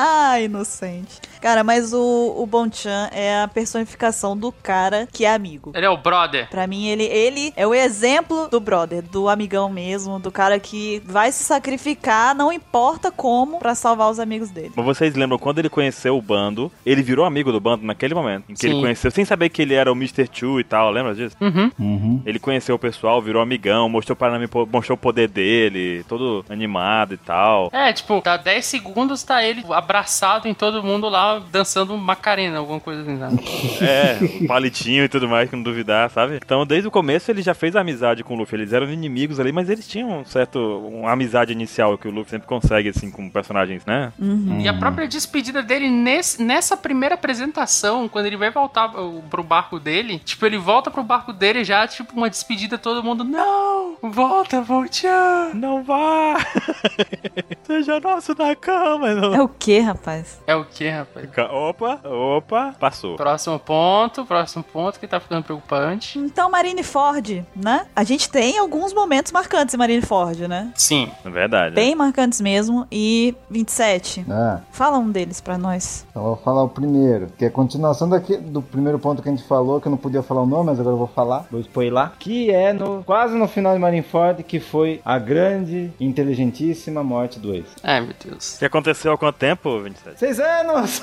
Ah, inocente. Cara, mas o, o Bonchan é a personificação do cara que é amigo. Ele é o brother. Pra mim, ele, ele é o exemplo do brother, do amigão mesmo, do cara que vai se sacrificar, não importa como, pra salvar os amigos dele. Mas vocês lembram quando ele conheceu o bando, ele virou amigo do bando naquele momento. Em que ele Sim. conheceu, sem saber que ele era o Mr. Chu e tal, lembra disso? Uhum. Uhum. Ele conheceu o pessoal, virou amigão, mostrou para mim, mostrou o poder dele, todo animado e tal. É, tipo, dá 10 segundos, tá ele abraçado em todo mundo lá, dançando Macarena, alguma coisa assim, sabe? É, o palitinho e tudo mais, que não duvidar, sabe? Então, desde o começo, ele já fez amizade com o Luffy. Eles eram inimigos ali, mas eles tinham um certo. uma amizade inicial que o Luffy sempre consegue, assim, com personagens, né? Uhum. E a própria despedida dele nesse- nessa primeira apresentação, quando ele vai voltar pro barco dele, tipo, ele volta pro barco dele já, tipo, uma despedida, todo mundo, não, volta, Voltchan. Não vá! Seja nosso na cama! Não. É o que, rapaz? É o que, rapaz? Opa, opa, passou. Próximo ponto, próximo ponto que tá ficando preocupante. Então, Marineford, né? A gente tem alguns momentos marcantes em Marineford, né? Sim. É verdade. Bem marcantes mesmo. E 27. Ah, Fala um deles pra nós. então vou falar o primeiro, que é a continuação daqui, do primeiro ponto que a gente falou, que eu não podia falar o nome, mas agora eu vou falar, vou spoiler, que é no, quase no final de Marineford, que foi a grande, inteligentíssima morte do Ace. Ai, meu Deus. O que aconteceu há quanto tempo, 27? Seis anos!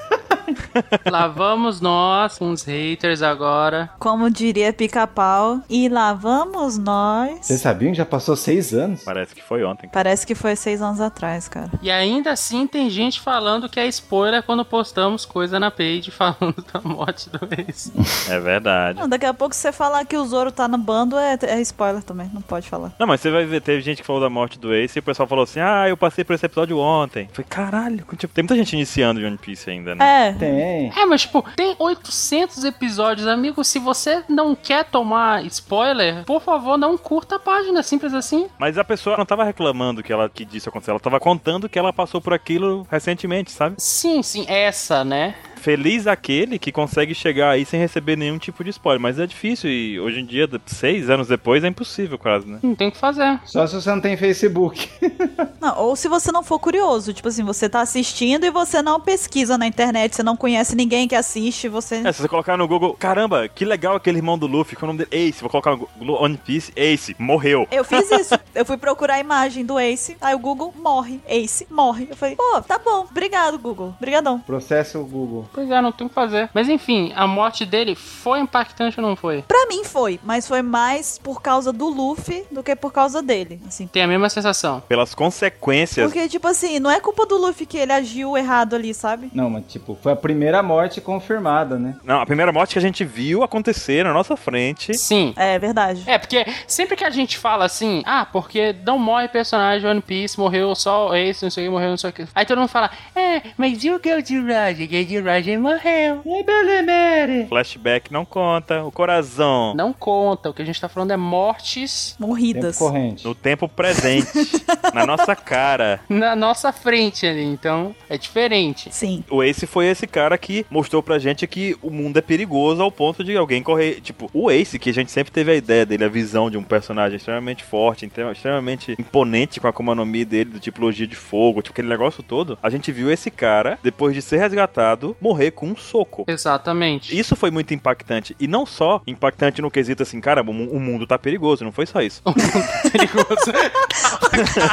Lá vamos nós, uns haters agora. Como diria pica-pau. E lá vamos nós. Vocês sabiam que já passou seis anos? Parece que foi ontem. Parece que foi seis anos atrás, cara. E ainda assim tem gente falando que é spoiler quando postamos coisa na page falando da morte do ex. É verdade. Não, daqui a pouco se você falar que o Zoro tá no bando, é, é spoiler também. Não pode falar. Não, mas você vai ver, teve gente que falou da morte do Ace e o pessoal falou assim: Ah, eu passei por esse episódio ontem. Falei, caralho, tipo, tem muita gente iniciando de One Piece ainda, né? É. Tem. É, mas tipo, tem 800 episódios, amigo. Se você não quer tomar spoiler, por favor, não curta a página, simples assim. Mas a pessoa não tava reclamando que ela que disso aconteceu, ela tava contando que ela passou por aquilo recentemente, sabe? Sim, sim, essa, né? Feliz aquele que consegue chegar aí sem receber nenhum tipo de spoiler. Mas é difícil e hoje em dia, seis anos depois, é impossível quase, né? Não tem o que fazer. Só se você não tem Facebook. Não, ou se você não for curioso, tipo assim, você tá assistindo e você não pesquisa na internet, você não conhece ninguém que assiste, você. É, se você colocar no Google, caramba, que legal aquele irmão do Luffy, que é o nome dele? Ace. Vou colocar no Google One Piece, Ace, morreu. Eu fiz isso. Eu fui procurar a imagem do Ace, aí o Google morre. Ace morre. Eu falei, pô, tá bom. Obrigado, Google. Obrigadão. Processo o Google. Pois é, não tem o que fazer. Mas enfim, a morte dele foi impactante ou não foi? Pra mim foi, mas foi mais por causa do Luffy do que por causa dele, assim. Tem a mesma sensação. Pelas consequências. Porque, tipo assim, não é culpa do Luffy que ele agiu errado ali, sabe? Não, mas tipo, foi a primeira morte confirmada, né? Não, a primeira morte que a gente viu acontecer na nossa frente. Sim. É verdade. É, porque sempre que a gente fala assim, ah, porque não morre personagem One Piece, morreu só esse, não sei o que, morreu, não sei o que. Aí todo mundo fala, é, mas e o Gold Roger? Gold Roger morreu. E Belemere? Flashback não conta. O coração. Não conta, o que a gente tá falando é mortes Tempo Morridas. corrente. No tempo presente. na nossa cara. na nossa frente ali, então é diferente. Sim. O Ace foi esse cara que mostrou pra gente que o mundo é perigoso ao ponto de alguém correr. Tipo, o Ace, que a gente sempre teve a ideia dele, a visão de um personagem extremamente forte, extremamente imponente com a Akuma dele, do tipologia de fogo, tipo aquele negócio todo. A gente viu esse cara, depois de ser resgatado, morrer com um soco. Exatamente. Isso foi muito impactante. E não só impactante no quesito assim, cara, o mu- o mundo tá perigoso, não foi só isso. perigoso.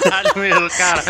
Caralho mesmo, cara.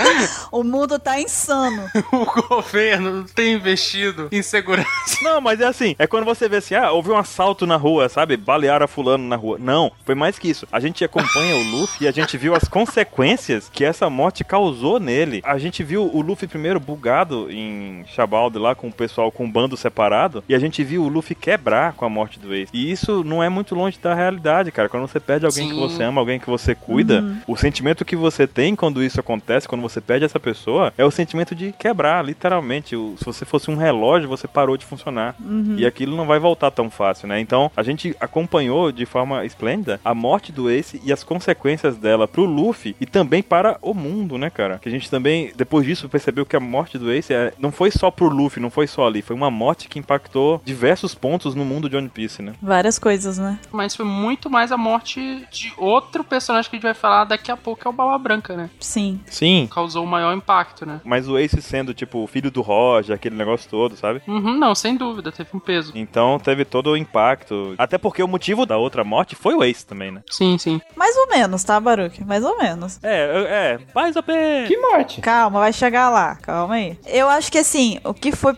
O mundo tá insano. O governo tem investido em segurança. Não, mas é assim, é quando você vê assim, ah, houve um assalto na rua, sabe? Balearam a fulano na rua. Não, foi mais que isso. A gente acompanha o Luffy e a gente viu as consequências que essa morte causou nele. A gente viu o Luffy primeiro bugado em Shabaldi lá com o pessoal com um bando separado e a gente viu o Luffy quebrar com a morte do Ace. E isso não é muito longe da realidade, cara. Quando você perde alguém Sim. que você ama, alguém que você cuida, o sentimento que você tem quando isso acontece, quando você perde essa pessoa, é o sentimento de quebrar, literalmente. Se você fosse um relógio, você parou de funcionar. E aquilo não vai voltar tão fácil, né? Então, a gente acompanhou de forma esplêndida a morte do Ace e as consequências dela pro Luffy e também para o mundo, né, cara? Que a gente também, depois disso, percebeu que a morte do Ace é- não foi só pro Luffy, não foi só ali. Foi uma morte que impactou diversos pontos no mundo de One Piece, né? Várias coisas, né? Mas foi muito mais a morte de outro personagem que a gente vai falar daqui a pouco, que é o Bala Branca, né? Sim. Sim. Causou o maior impacto, né? Mas o Ace sendo, tipo, o filho do Roger, aquele negócio todo, sabe? Uhum, não, sem dúvida, teve um peso. Então teve todo o impacto. Até porque o motivo da outra morte foi o Ace também, né? Sim, sim. Mais ou menos, tá, Baruch? Mais ou menos. É, é, mais ou menos. Que morte? Calma, vai chegar lá. Calma aí. Eu acho que assim, o que foi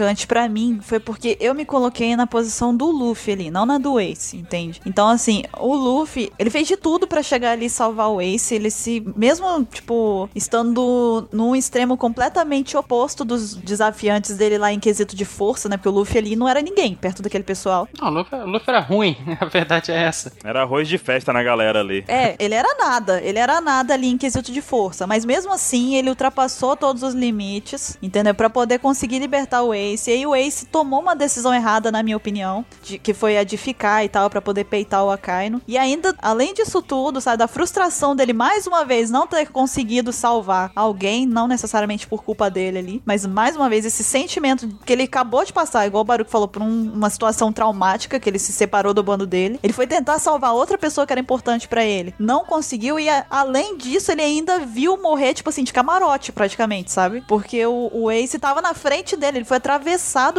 marcante pra mim foi porque eu me coloquei na posição do Luffy ali, não na do Ace, entende? Então assim, o Luffy, ele fez de tudo pra chegar ali e salvar o Ace, ele se mesmo tipo estando num extremo completamente oposto dos desafiantes dele lá em quesito de força, né? Porque o Luffy ali não era ninguém perto daquele pessoal. Não, o Luffy, o Luffy era ruim, a verdade é essa. Era arroz de festa na galera ali. É, ele era nada, ele era nada ali em quesito de força, mas mesmo assim ele ultrapassou todos os limites, entendeu? Pra poder conseguir libertar o Ace. E aí o Ace tomou uma decisão errada, na minha opinião, de, que foi a de ficar e tal, pra poder peitar o Akainu. E ainda, além disso tudo, sabe, da frustração dele mais uma vez não ter conseguido salvar alguém, não necessariamente por culpa dele ali, mas mais uma vez esse sentimento que ele acabou de passar, igual o Baruch falou, por um- uma situação traumática, que ele se separou do bando dele. Ele foi tentar salvar outra pessoa que era importante pra ele. Não conseguiu e a- além disso, ele ainda viu morrer, tipo assim, de camarote praticamente, sabe? Porque o, o Ace tava na frente dele, ele foi atravessado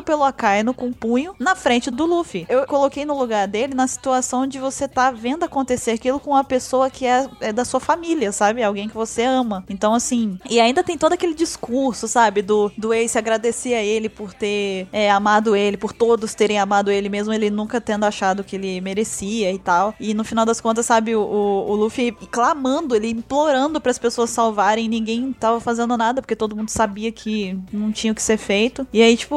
pelo Akainu com um punho na frente do Luffy. Eu coloquei no lugar dele na situação de você tá vendo acontecer aquilo com uma pessoa que é, é da sua família, sabe? Alguém que você ama. Então, assim, e ainda tem todo aquele discurso, sabe? Do, do Ace agradecer a ele por ter é, amado ele, por todos terem amado ele, mesmo ele nunca tendo achado que ele merecia e tal. E no final das contas, sabe, o, o, o Luffy clamando, ele implorando para as pessoas salvarem, ninguém tava fazendo nada, porque todo mundo sabia que não tinha o que ser feito. E aí, tipo,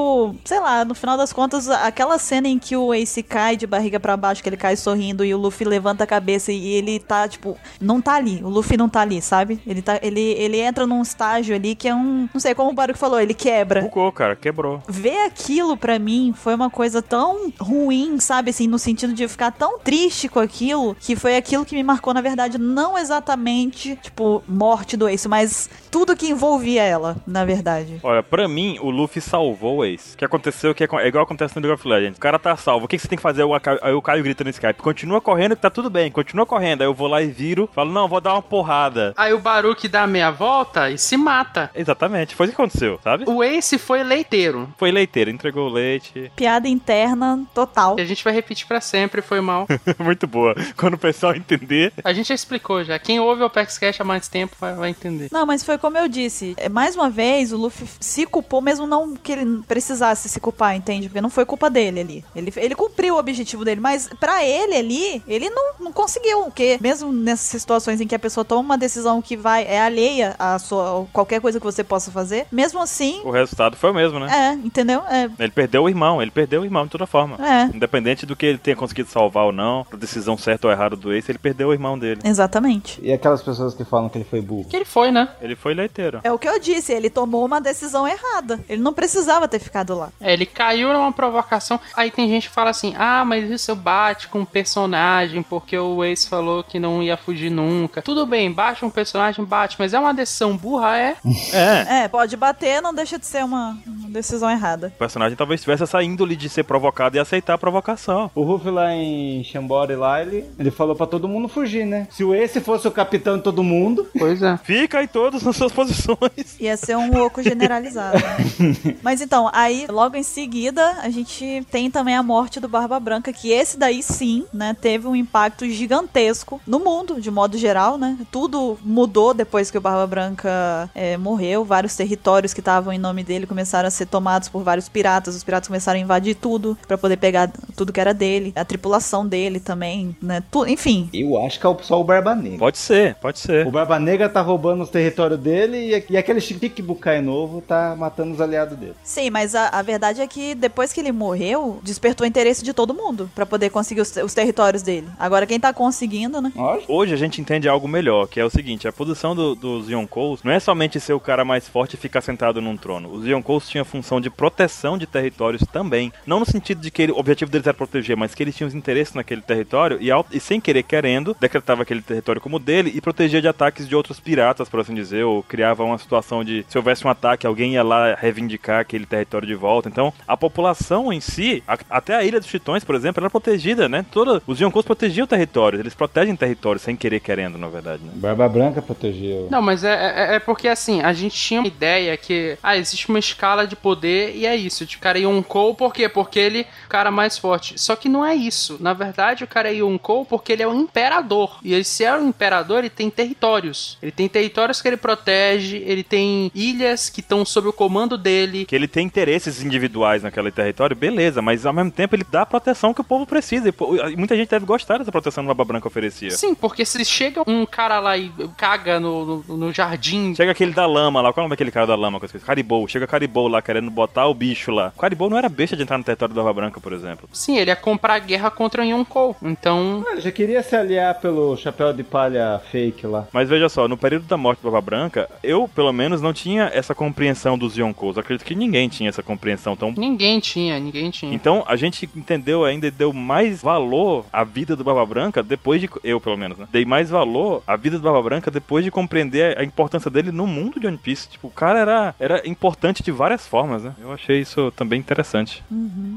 sei lá, no final das contas, aquela cena em que o Ace cai de barriga para baixo, que ele cai sorrindo e o Luffy levanta a cabeça e ele tá, tipo, não tá ali. O Luffy não tá ali, sabe? Ele, tá, ele, ele entra num estágio ali que é um. Não sei como o Baruch falou, ele quebra Bugou, cara, quebrou. ver aquilo pra mim foi uma coisa tão ruim, sabe? Assim, no sentido de eu ficar tão triste com aquilo, que foi aquilo que me marcou, na verdade, não exatamente, tipo, morte do Ace, mas tudo que envolvia ela, na verdade. Olha, pra mim, o Luffy salvou o o. O que aconteceu que é é igual acontece no League of Legends. O cara tá salvo. O que que você tem que fazer? O Aca- Aí o Caio grita no Skype. Continua correndo que tá tudo bem. Continua correndo. Aí eu vou lá e viro. Falo, não, vou dar uma porrada. Aí o Baruque dá a meia volta e se mata. Exatamente. Foi isso que aconteceu, sabe? O Ace foi leiteiro. Foi leiteiro. Entregou o leite. Piada interna total. E a gente vai repetir pra sempre, foi mal. Muito boa. Quando o pessoal entender. A gente já explicou já. Quem ouve o Apex Cash há mais tempo vai, vai entender. Não, mas foi como eu disse. É, Mais uma vez, o Luffy se culpou, mesmo não que ele precisasse se culpar, entende? Porque não foi culpa dele ali. Ele, ele cumpriu o objetivo dele, mas pra ele ali, ele não, não conseguiu. Porque mesmo nessas situações em que a pessoa toma uma decisão que vai é alheia a sua qualquer coisa que você possa fazer, mesmo assim, O resultado foi o mesmo, né? é, entendeu? É, Ele perdeu o irmão. Ele perdeu o irmão de toda forma. é. Independente do que ele tenha conseguido salvar ou não, da decisão certa ou errada do Ace, ele perdeu o irmão dele. Exatamente. E aquelas pessoas que falam que ele foi burro? Que ele foi, né? Ele foi leiteiro. É o que eu disse, ele tomou uma decisão errada. Ele não precisava ter ficado lá. É, ele caiu numa provocação. Aí tem gente que fala assim: ah, mas isso bate com o personagem, porque o Ace falou que não ia fugir nunca. Tudo bem, bate um personagem, bate, mas é uma decisão burra, é? É. É, pode bater, não deixa de ser uma, decisão errada. O personagem talvez tivesse essa índole de ser provocado e aceitar a provocação. O Ruff lá em Shambori lá, ele, ele falou pra todo mundo fugir, né? Se o esse fosse o capitão de todo mundo, Pois é. Fica aí todos nas suas posições. Ia ser um oco generalizado. né? Mas então, aí, logo em seguida, a gente tem também a morte do Barba Branca, que esse daí sim, né, teve um impacto gigantesco no mundo, de modo geral, né? Tudo mudou depois que o Barba Branca é, morreu. Vários territórios que estavam em nome dele começaram a ser tomados por vários piratas. Os piratas começaram a invadir tudo pra poder pegar tudo que era dele. A tripulação dele também, né? Tu- enfim, eu acho que é só o Barba Negra. Pode ser, pode ser. O Barba Negra tá roubando os territórios dele e, e aquele Chique Bukai novo tá matando os aliados dele. Sim, mas a, a verdade é que depois que ele morreu, despertou o interesse de todo mundo pra poder conseguir os, os territórios dele. Agora quem tá conseguindo, né? Hoje a gente entende algo melhor, que é o seguinte, a posição do- dos Yonkous não é somente ser o cara mais forte e ficar sentado num trono. Os Yonkous tinham a função de proteção de territórios também. Não no sentido de que ele- o objetivo deles era proteger, mas que eles tinham interesse naquele território e, ao- e sem querer querendo, decretava aquele território como dele e protegia de ataques de outros piratas, por assim dizer, ou criava uma situação de se houvesse um ataque, alguém ia lá reivindicar aquele território de volta. Então, a população em si, a- até a Ilha dos Titões, por exemplo, era protegida, né? Toda, os Yonkous protegiam territórios, eles protegem territórios sem querer querendo, na verdade, né? Barba Branca protegeu. Não, mas é, é, é porque assim, a gente tinha uma ideia que, ah, existe uma escala de poder e é isso. Tipo, o cara Yonkou, por quê? Porque ele é o cara mais forte. Só que não é isso. Na verdade, o cara é Yonkou porque ele é um imperador. E ele, se é um imperador, ele tem territórios. Ele tem territórios que ele protege, ele tem ilhas que estão sob o comando dele. Que ele tem interesses individuais naquele território, beleza, mas ao mesmo tempo ele dá a proteção que o povo precisa. E, e muita gente deve gostar dessa proteção que o Baba Branca oferecia. Sim, porque se chega um cara lá e caga no, no, no jardim. Chega aquele da lama lá, qual é o nome daquele cara da lama? Caribou. Chega Caribou lá querendo botar o bicho lá. O Caribou não era besta de entrar no território do Baba Branca, por exemplo. Sim, ele ia comprar guerra contra o Yonkou. Então, Ah, ele já queria se aliar pelo chapéu de palha fake lá. Mas veja só, no período da morte do Baba Branca, eu, pelo menos, não tinha essa compreensão dos Yonkous. Acredito que ninguém tinha essa compreensão tão ninguém tinha, ninguém tinha. Então a gente entendeu ainda e deu mais valor à vida do Barba Branca depois de. Eu, pelo menos, né? Dei mais valor à vida do Barba Branca depois de compreender a importância dele no mundo de One Piece. Tipo, o cara era, era importante de várias formas, né? Eu achei isso também interessante.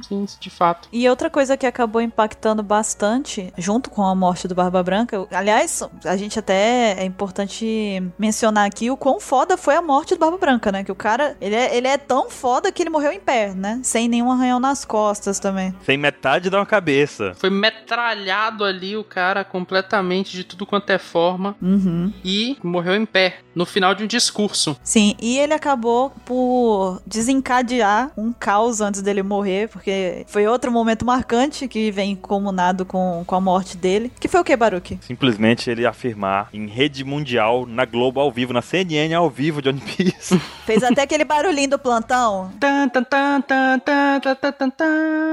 Sim, de fato. E outra coisa que acabou impactando bastante, junto com a morte do Barba Branca, aliás, a gente até é importante mencionar aqui o quão foda foi a morte do Barba Branca, né? Que o cara, ele é, ele é tão foda que ele morreu em pé, né? Sem nenhum arranhão nas costas também. Sem metade da uma cabeça. Foi metralhado ali o cara completamente de tudo quanto é forma Uhum. e morreu em pé no final de um discurso. Sim, e ele acabou por desencadear um caos antes dele morrer, porque foi outro momento marcante que vem comunado com, com a morte dele. Que foi o que, Baruque? Simplesmente ele afirmar em rede mundial, na Globo ao vivo, na CNN ao vivo de One Piece. Fez até aquele barulhinho do plantão.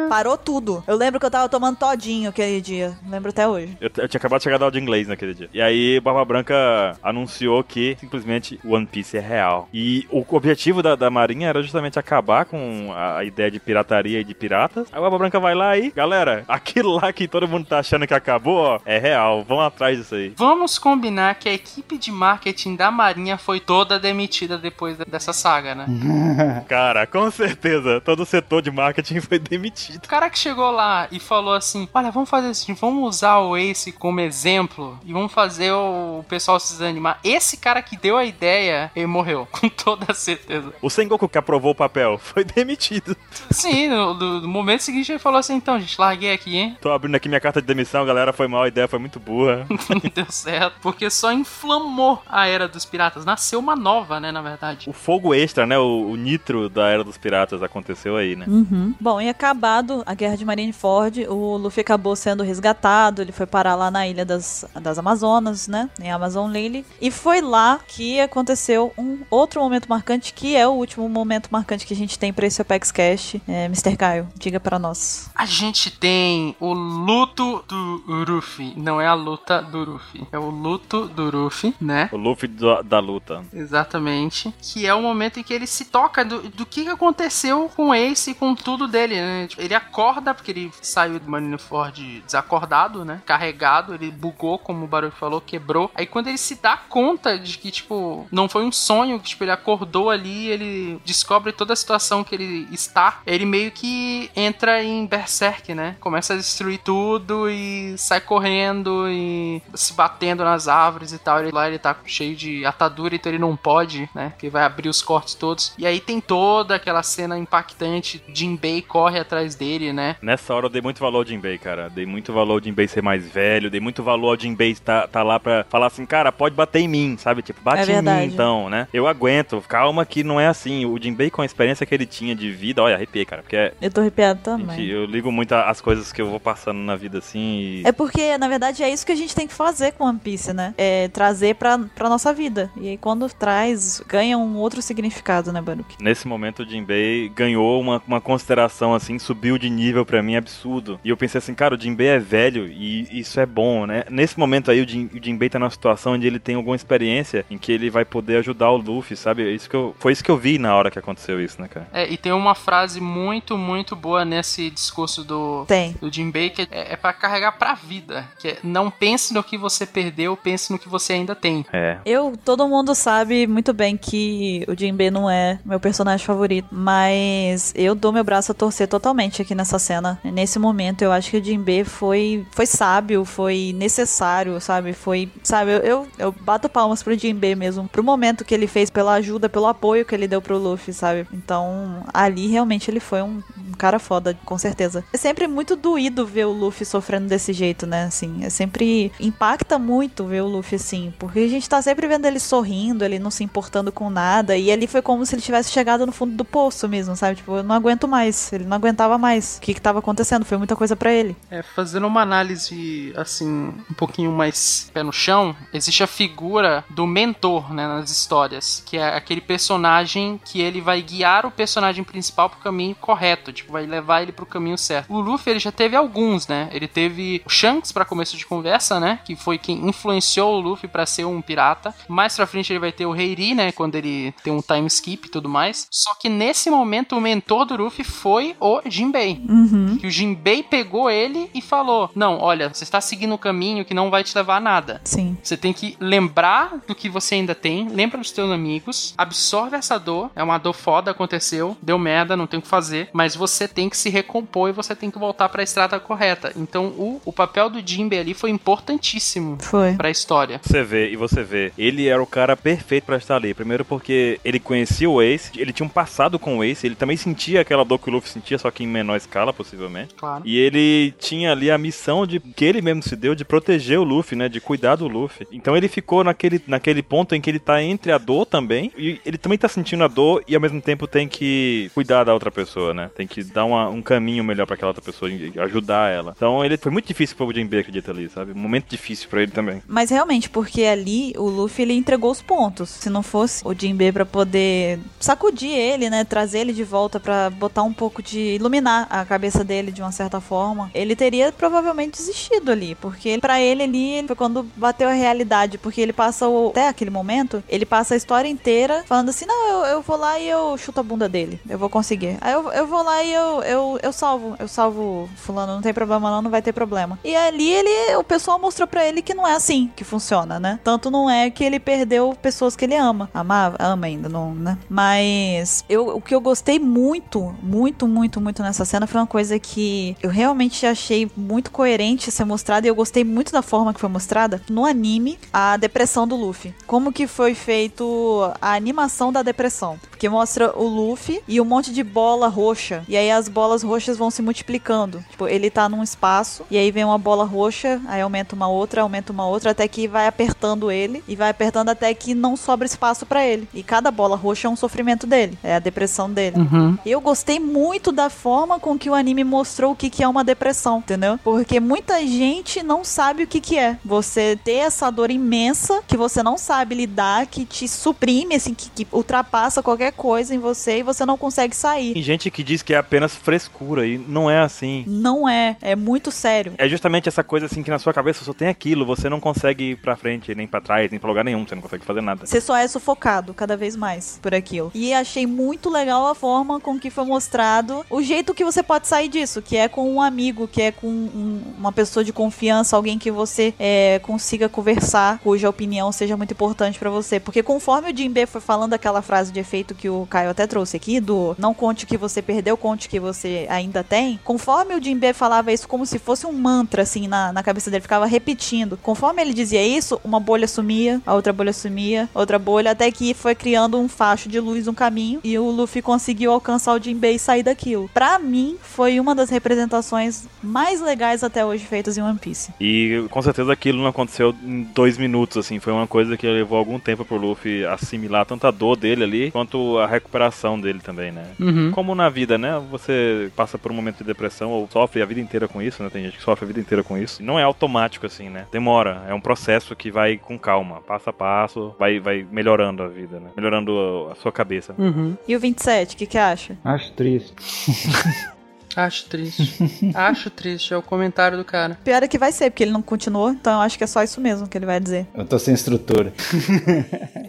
Parou tudo. Eu lembro que eu tava tomando todinho aquele dia. Lembro até hoje. Eu, eu tinha acabado de chegar da aula de inglês naquele dia. E aí, Barba Branca anunciou que simplesmente One Piece é real. E o objetivo da, da Marinha era justamente acabar com a, a ideia de pirataria e de piratas. Aí a Barba Branca vai lá e, galera, aquilo lá que todo mundo tá achando que acabou, ó, é real. Vão atrás disso aí. Vamos combinar que a equipe de marketing da Marinha foi toda demitida depois dessa saga, né? Cara, como com certeza, todo o setor de marketing foi demitido. O cara que chegou lá e falou assim: Olha, vamos fazer assim, vamos usar o Ace como exemplo e vamos fazer o pessoal se desanimar. Esse cara que deu a ideia, ele morreu, com toda certeza. O Sengoku que aprovou o papel foi demitido. Sim, no, no- momento seguinte ele falou assim: Então, gente, larguei aqui, hein? Tô abrindo aqui minha carta de demissão, galera, foi mal, a ideia foi muito burra. Não deu certo, porque só inflamou a era dos piratas. Nasceu uma nova, né, na verdade. O fogo extra, né, o, o nitro da Era dos Piratas aconteceu aí, né? Uhum. Bom, e acabado a guerra de Marineford, o Luffy acabou sendo resgatado, ele foi parar lá na ilha das, das Amazonas, né, em Amazon Lily, e foi lá que aconteceu um outro momento marcante, que é o último momento marcante que a gente tem pra esse Apex Cash. É, Mr. Caio, diga pra nós. A gente tem o luto do Ruffy. Não é a luta do Ruffy. É o luto do Ruffy, né? O Luffy do- da luta. Exatamente. Que é o momento em que ele se toca do, do que que aconteceu com Ace e com tudo dele, né? Tipo, Ele acorda, porque ele saiu do Marineford desacordado, né? Carregado, ele bugou, como o Barulho falou, quebrou. Aí quando ele se dá conta de que, tipo, não foi um sonho, que, tipo, ele acordou ali, ele descobre toda a situação que ele está, ele meio que entra em Berserk, né? Começa a destruir tudo e sai correndo e se batendo nas árvores e tal. Ele, lá ele tá cheio de atadura, então ele não pode, né? Porque vai abrir os cortes todos. E aí tem toda aquela cena impactante. Jinbei corre atrás dele, né? Nessa hora eu dei muito valor ao Jinbei, cara. Dei muito valor ao Jinbei ser mais velho, dei muito valor ao Jinbei estar tá lá pra falar assim, cara, pode bater em mim, sabe? Tipo, bate É em verdade. mim então, né? Eu aguento, calma que não é assim. O Jinbei com a experiência que ele tinha de vida, olha, arrepiei, cara, porque Eu tô arrepiado gente, também. eu ligo muito às coisas que eu vou passando na vida assim e... É porque, na verdade, é isso que a gente tem que fazer com One Piece, né? É trazer pra, pra nossa vida. E aí, quando traz, ganha um outro significado, né, Baruch? Nesse momento o Jinbei ganhou uma, uma consideração assim, subiu de nível pra mim absurdo. E eu pensei assim, cara, o Jinbei é velho e isso é bom, né? Nesse momento aí o, Jin, o Jinbei tá numa situação onde ele tem alguma experiência em que ele vai poder ajudar o Luffy, sabe? É Isso que eu, foi isso que eu vi na hora que aconteceu isso, né, cara? É, e tem uma frase muito, muito boa nesse discurso do, Tem. do Jinbei que é, é para carregar pra vida. Que é não pense no que você perdeu, pense no que você ainda tem. É. Eu, todo mundo sabe muito bem que o Jinbe não é meu personagem favorito, mas eu dou meu braço a torcer totalmente aqui nessa cena. Nesse momento, eu acho que o Jinbe foi, foi sábio, foi necessário, sabe? Foi, sabe, eu, eu, eu bato palmas pro Jinbe mesmo, pro momento que ele fez, pela ajuda, pelo apoio que ele deu pro Luffy, sabe? Então, ali realmente ele foi um, um cara foda, com certeza. É sempre muito doído ver o Luffy sofrendo desse jeito, né? Assim, é sempre impacta muito ver o Luffy assim, porque a gente tá sempre vendo ele sorrindo, ele não se importando com nada, e ali foi como se ele tivesse chegado no fundo do poço mesmo, sabe? Tipo, eu não aguento mais, ele não aguentava mais. O que que tava acontecendo? Foi muita coisa pra ele. É, fazendo uma análise, assim, um pouquinho mais pé no chão, existe a figura do mentor, né, nas histórias, que é aquele personagem que ele vai guiar o personagem principal pro caminho correto, tipo, vai levar ele pro caminho certo. O Luffy, ele já teve alguns, né? Ele teve o Shanks pra começo de conversa, né, que foi quem influenciou o Luffy pra ser um pirata. Mais pra frente ele vai ter o Heiri, né, quando ele tem um time skip e tudo mais. Só que nesse momento o mentor do Luffy foi o Jinbei Uhum. que o Jinbei pegou ele e falou: Não, olha, você está seguindo um caminho que não vai te levar a nada. Sim. Você tem que lembrar do que você ainda tem, lembra dos teus amigos, absorve essa dor. É uma dor foda, aconteceu, deu merda, não tem o que fazer. Mas você tem que se recompor e você tem que voltar pra estrada correta. Então o, o papel do Jinbei ali foi importantíssimo Foi. pra história. Você vê, e você vê, ele era o cara perfeito pra estar ali. Primeiro porque ele conhecia o Ace, ele tinha um passado com o Ace, ele também sentia aquela dor que o Luffy sentia, só que em menor escala, possivelmente. Claro. E ele tinha ali a missão de que ele mesmo se deu de proteger o Luffy, né? De cuidar do Luffy. Então ele ficou naquele, naquele ponto em que ele tá entre a dor também. E ele também tá sentindo a dor e ao mesmo tempo tem que cuidar da outra pessoa, né? Tem que Dar uma- um caminho melhor pra aquela outra pessoa, e ajudar ela. Então ele foi muito difícil pro Jinbei acreditar ali, sabe? Um momento difícil pra ele também. Mas realmente, porque ali o Luffy ele entregou os pontos. Se não fosse o Jinbe pra poder sacudir ele, né, trazer ele de volta pra botar um pouco de iluminar a cabeça dele de uma certa forma, ele teria provavelmente desistido ali, porque pra ele ali foi quando bateu a realidade, porque ele passa o, até aquele momento, ele passa a história inteira falando assim: "Não, eu, eu vou lá e eu chuto a bunda dele. Eu vou conseguir. Aí eu, eu vou lá e eu, eu, eu salvo, eu salvo fulano, não tem problema não, não vai ter problema". E ali ele o pessoal mostrou pra ele que não é assim que funciona, né? Tanto não é que ele perdeu pessoas que ele ama. Amava, ama ainda, não, né? Mas eu, o que eu gostei muito, muito, muito, muito nessa cena foi uma coisa que eu realmente achei muito coerente ser mostrada e eu gostei muito da forma que foi mostrada no anime a depressão do Luffy. Como que foi feito a animação da depressão. Porque mostra o Luffy e um monte de bola roxa. E aí as bolas roxas vão se multiplicando. Tipo, ele tá num espaço e aí vem uma bola roxa, aí aumenta uma outra, aumenta uma outra, até que vai apertando ele e vai apertando até que não sobra espaço pra ele. E cada bola roxa é um sofrimento dele, é a depressão dele. Uhum. Eu gostei muito da forma com que o anime mostrou o que, que é uma depressão, entendeu? Porque muita gente não sabe o que, que é. Você ter essa dor imensa que você não sabe lidar, que te suprime, assim, que, que ultrapassa qualquer coisa em você e você não consegue sair. Tem gente que diz que é apenas frescura e não é assim. Não é, é muito sério. É justamente essa coisa assim que na sua cabeça só tem aquilo, você não consegue ir pra frente, nem pra trás, nem pra lugar nenhum, você não consegue fazer nada. Você só é sufocado cada vez mais por aquilo. E achei muito legal a forma com que foi mostrado o jeito que você pode sair disso, que é com um amigo, que é com um- uma pessoa de confiança, alguém que você é, consiga conversar, cuja opinião seja muito importante pra você. Porque conforme o Jinbe foi falando aquela frase de efeito que o Caio até trouxe aqui, do não conte o que você perdeu, conte o que você ainda tem, conforme o Jinbe falava isso como se fosse um mantra, assim, na, na cabeça dele, ficava repetindo. Conforme ele dizia isso, uma bolha sumia, a outra bolha sumia, outra bolha, até que foi criando um facho de luz, um caminho, e o Luffy conseguiu alcançar o Jinbe e sair daquilo. Pra mim, foi uma das representações mais legais até hoje feitas em One Piece. E com certeza aquilo não aconteceu em dois minutos, assim. Foi uma coisa que levou algum tempo pro Luffy assimilar tanto a dor dele ali, quanto a recuperação dele também, né? Uhum. Como na vida, né? Você passa por um momento de depressão ou sofre a vida inteira com isso, né? Tem gente que sofre a vida inteira com isso. Não é automático, assim, né? Demora. É um processo que vai com calma, passo a passo, vai, vai melhorando a vida, né? Melhorando a sua cabeça. Uhum. E o 27, o que que acha? Acho triste. Acho triste. Acho triste, é o comentário do cara. Pior é que vai ser, porque ele não continuou, então eu acho que é só isso mesmo que ele vai dizer. Eu tô sem estrutura.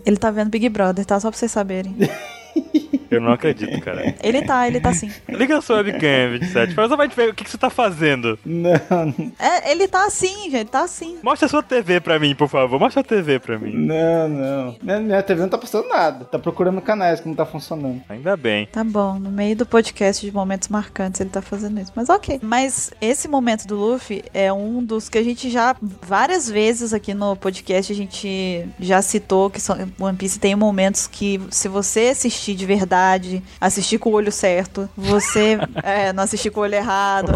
Ele tá vendo Big Brother, tá? Só pra vocês saberem. Eu não acredito, cara. Ele tá, ele tá sim. Liga a sua webcam, 27. Fala exatamente ver o que, que você tá fazendo. Não, É, ele tá assim, gente, tá assim. Mostra a sua TV pra mim, por favor. Mostra a TV pra mim. não, não. Minha, minha TV não tá passando nada. Tá procurando canais que não tá funcionando. Ainda bem. Tá bom, no meio do podcast de momentos marcantes ele tá fazendo isso. Mas ok. Mas esse momento do Luffy é um dos que a gente já várias vezes aqui no podcast a gente já citou que são- One Piece tem momentos que se você assistir de verdade, assistir com o olho certo, você é, não assistir com o olho errado,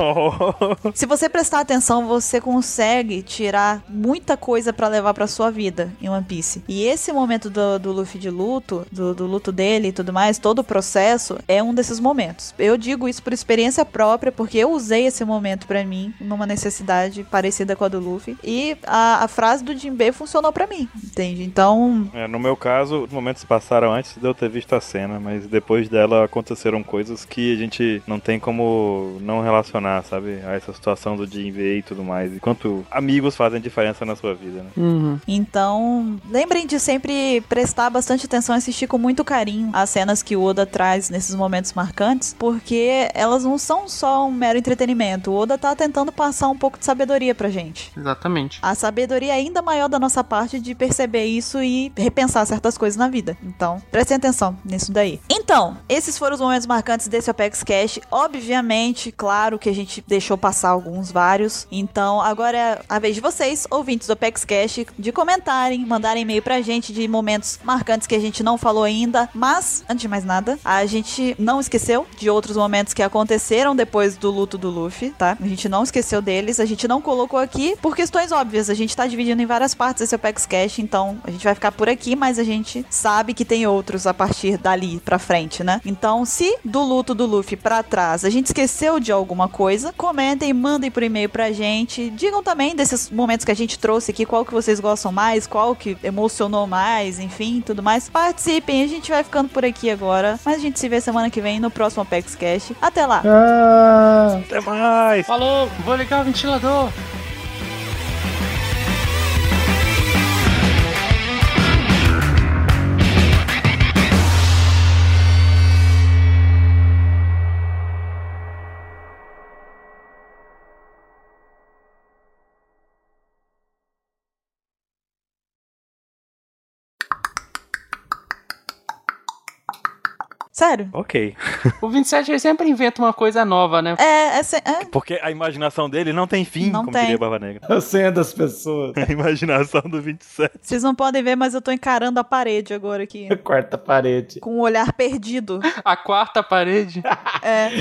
Se você prestar atenção, você consegue tirar muita coisa pra levar pra sua vida em One Piece. E esse momento do, do Luffy de luto, do, do luto dele e tudo mais, todo o processo, é um desses momentos. Eu digo isso por experiência própria, porque eu usei esse momento pra mim, numa necessidade parecida com a do Luffy. E a, a frase do Jinbe funcionou pra mim, entende? Então, É, no meu caso, os momentos passaram antes de eu ter visto a cena, mas depois dela aconteceram coisas que a gente não tem como não relacionar, sabe? A essa situação do Jinbei e tudo mais. E quanto amigos fazem diferença na sua vida, né? Uhum. Então, lembrem de sempre prestar bastante atenção e assistir com muito carinho as cenas que o Oda traz nesses momentos marcantes, porque elas não são só um mero entretenimento. O Oda tá tentando passar um pouco de sabedoria pra gente. Exatamente. A sabedoria é ainda maior da nossa parte de perceber isso e repensar certas coisas na vida. Então, prestem atenção nisso daí. Então, esses foram os momentos marcantes desse Apex Cash. Obviamente, claro que a gente deixou passar alguns, vários. Então, agora é a vez de vocês, ouvintes do Apex Cash, de comentarem, mandarem e-mail pra gente de momentos marcantes que a gente não falou ainda. Mas, antes de mais nada, a gente não esqueceu de outros momentos que aconteceram depois do luto do Luffy, tá? A gente não esqueceu deles, a gente não colocou aqui por questões óbvias. A gente tá dividindo em várias partes esse Apex Cash, então a gente vai ficar por aqui, mas a gente sabe que tem outros a partir dali pra frente né? Então, se do luto do Luffy pra trás a gente esqueceu de alguma coisa, comentem, mandem por e-mail pra gente. Digam também desses momentos que a gente trouxe aqui, qual que vocês gostam mais, qual que emocionou mais, enfim, tudo mais. Participem, a gente vai ficando por aqui agora. Mas a gente se vê semana que vem no próximo Apex Cash. Até lá! Ah, Até mais! Falou, vou ligar o ventilador. Sério? Ok. O 27 ele sempre inventa uma coisa nova, né? É, é, se- é. Porque a imaginação dele não tem fim, Não como tem. diria Barba Negra. a senha das pessoas. A imaginação do 27. Vocês não podem ver, mas eu tô encarando a parede agora aqui. A quarta parede. Com um olhar perdido. A quarta parede. É.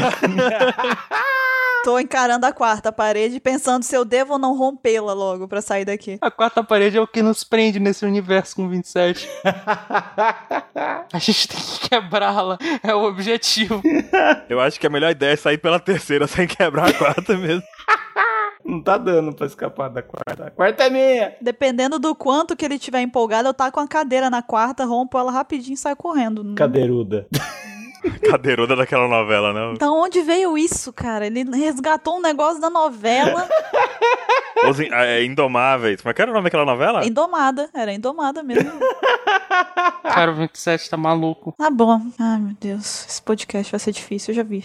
Tô encarando a quarta parede, pensando se eu devo ou não rompê-la logo pra sair daqui. A quarta parede é o que nos prende nesse universo com 27. A gente tem que quebrá-la. É o objetivo. Eu acho que a melhor ideia é sair pela terceira sem quebrar a quarta mesmo. Não tá dando pra escapar da quarta. A quarta é minha. Dependendo do quanto que ele tiver empolgado, eu tá com a cadeira na quarta, rompo ela rapidinho e saio correndo. Cadeiruda. Cadeiruda daquela novela, não? Então, onde veio isso, cara? Ele resgatou um negócio da novela. Os in- é, Indomáveis. Como é que era o nome daquela novela? Indomada. Era Indomada mesmo. Cara, o 27 tá maluco. Tá bom. Ai, meu Deus. Esse podcast vai ser difícil, eu já vi.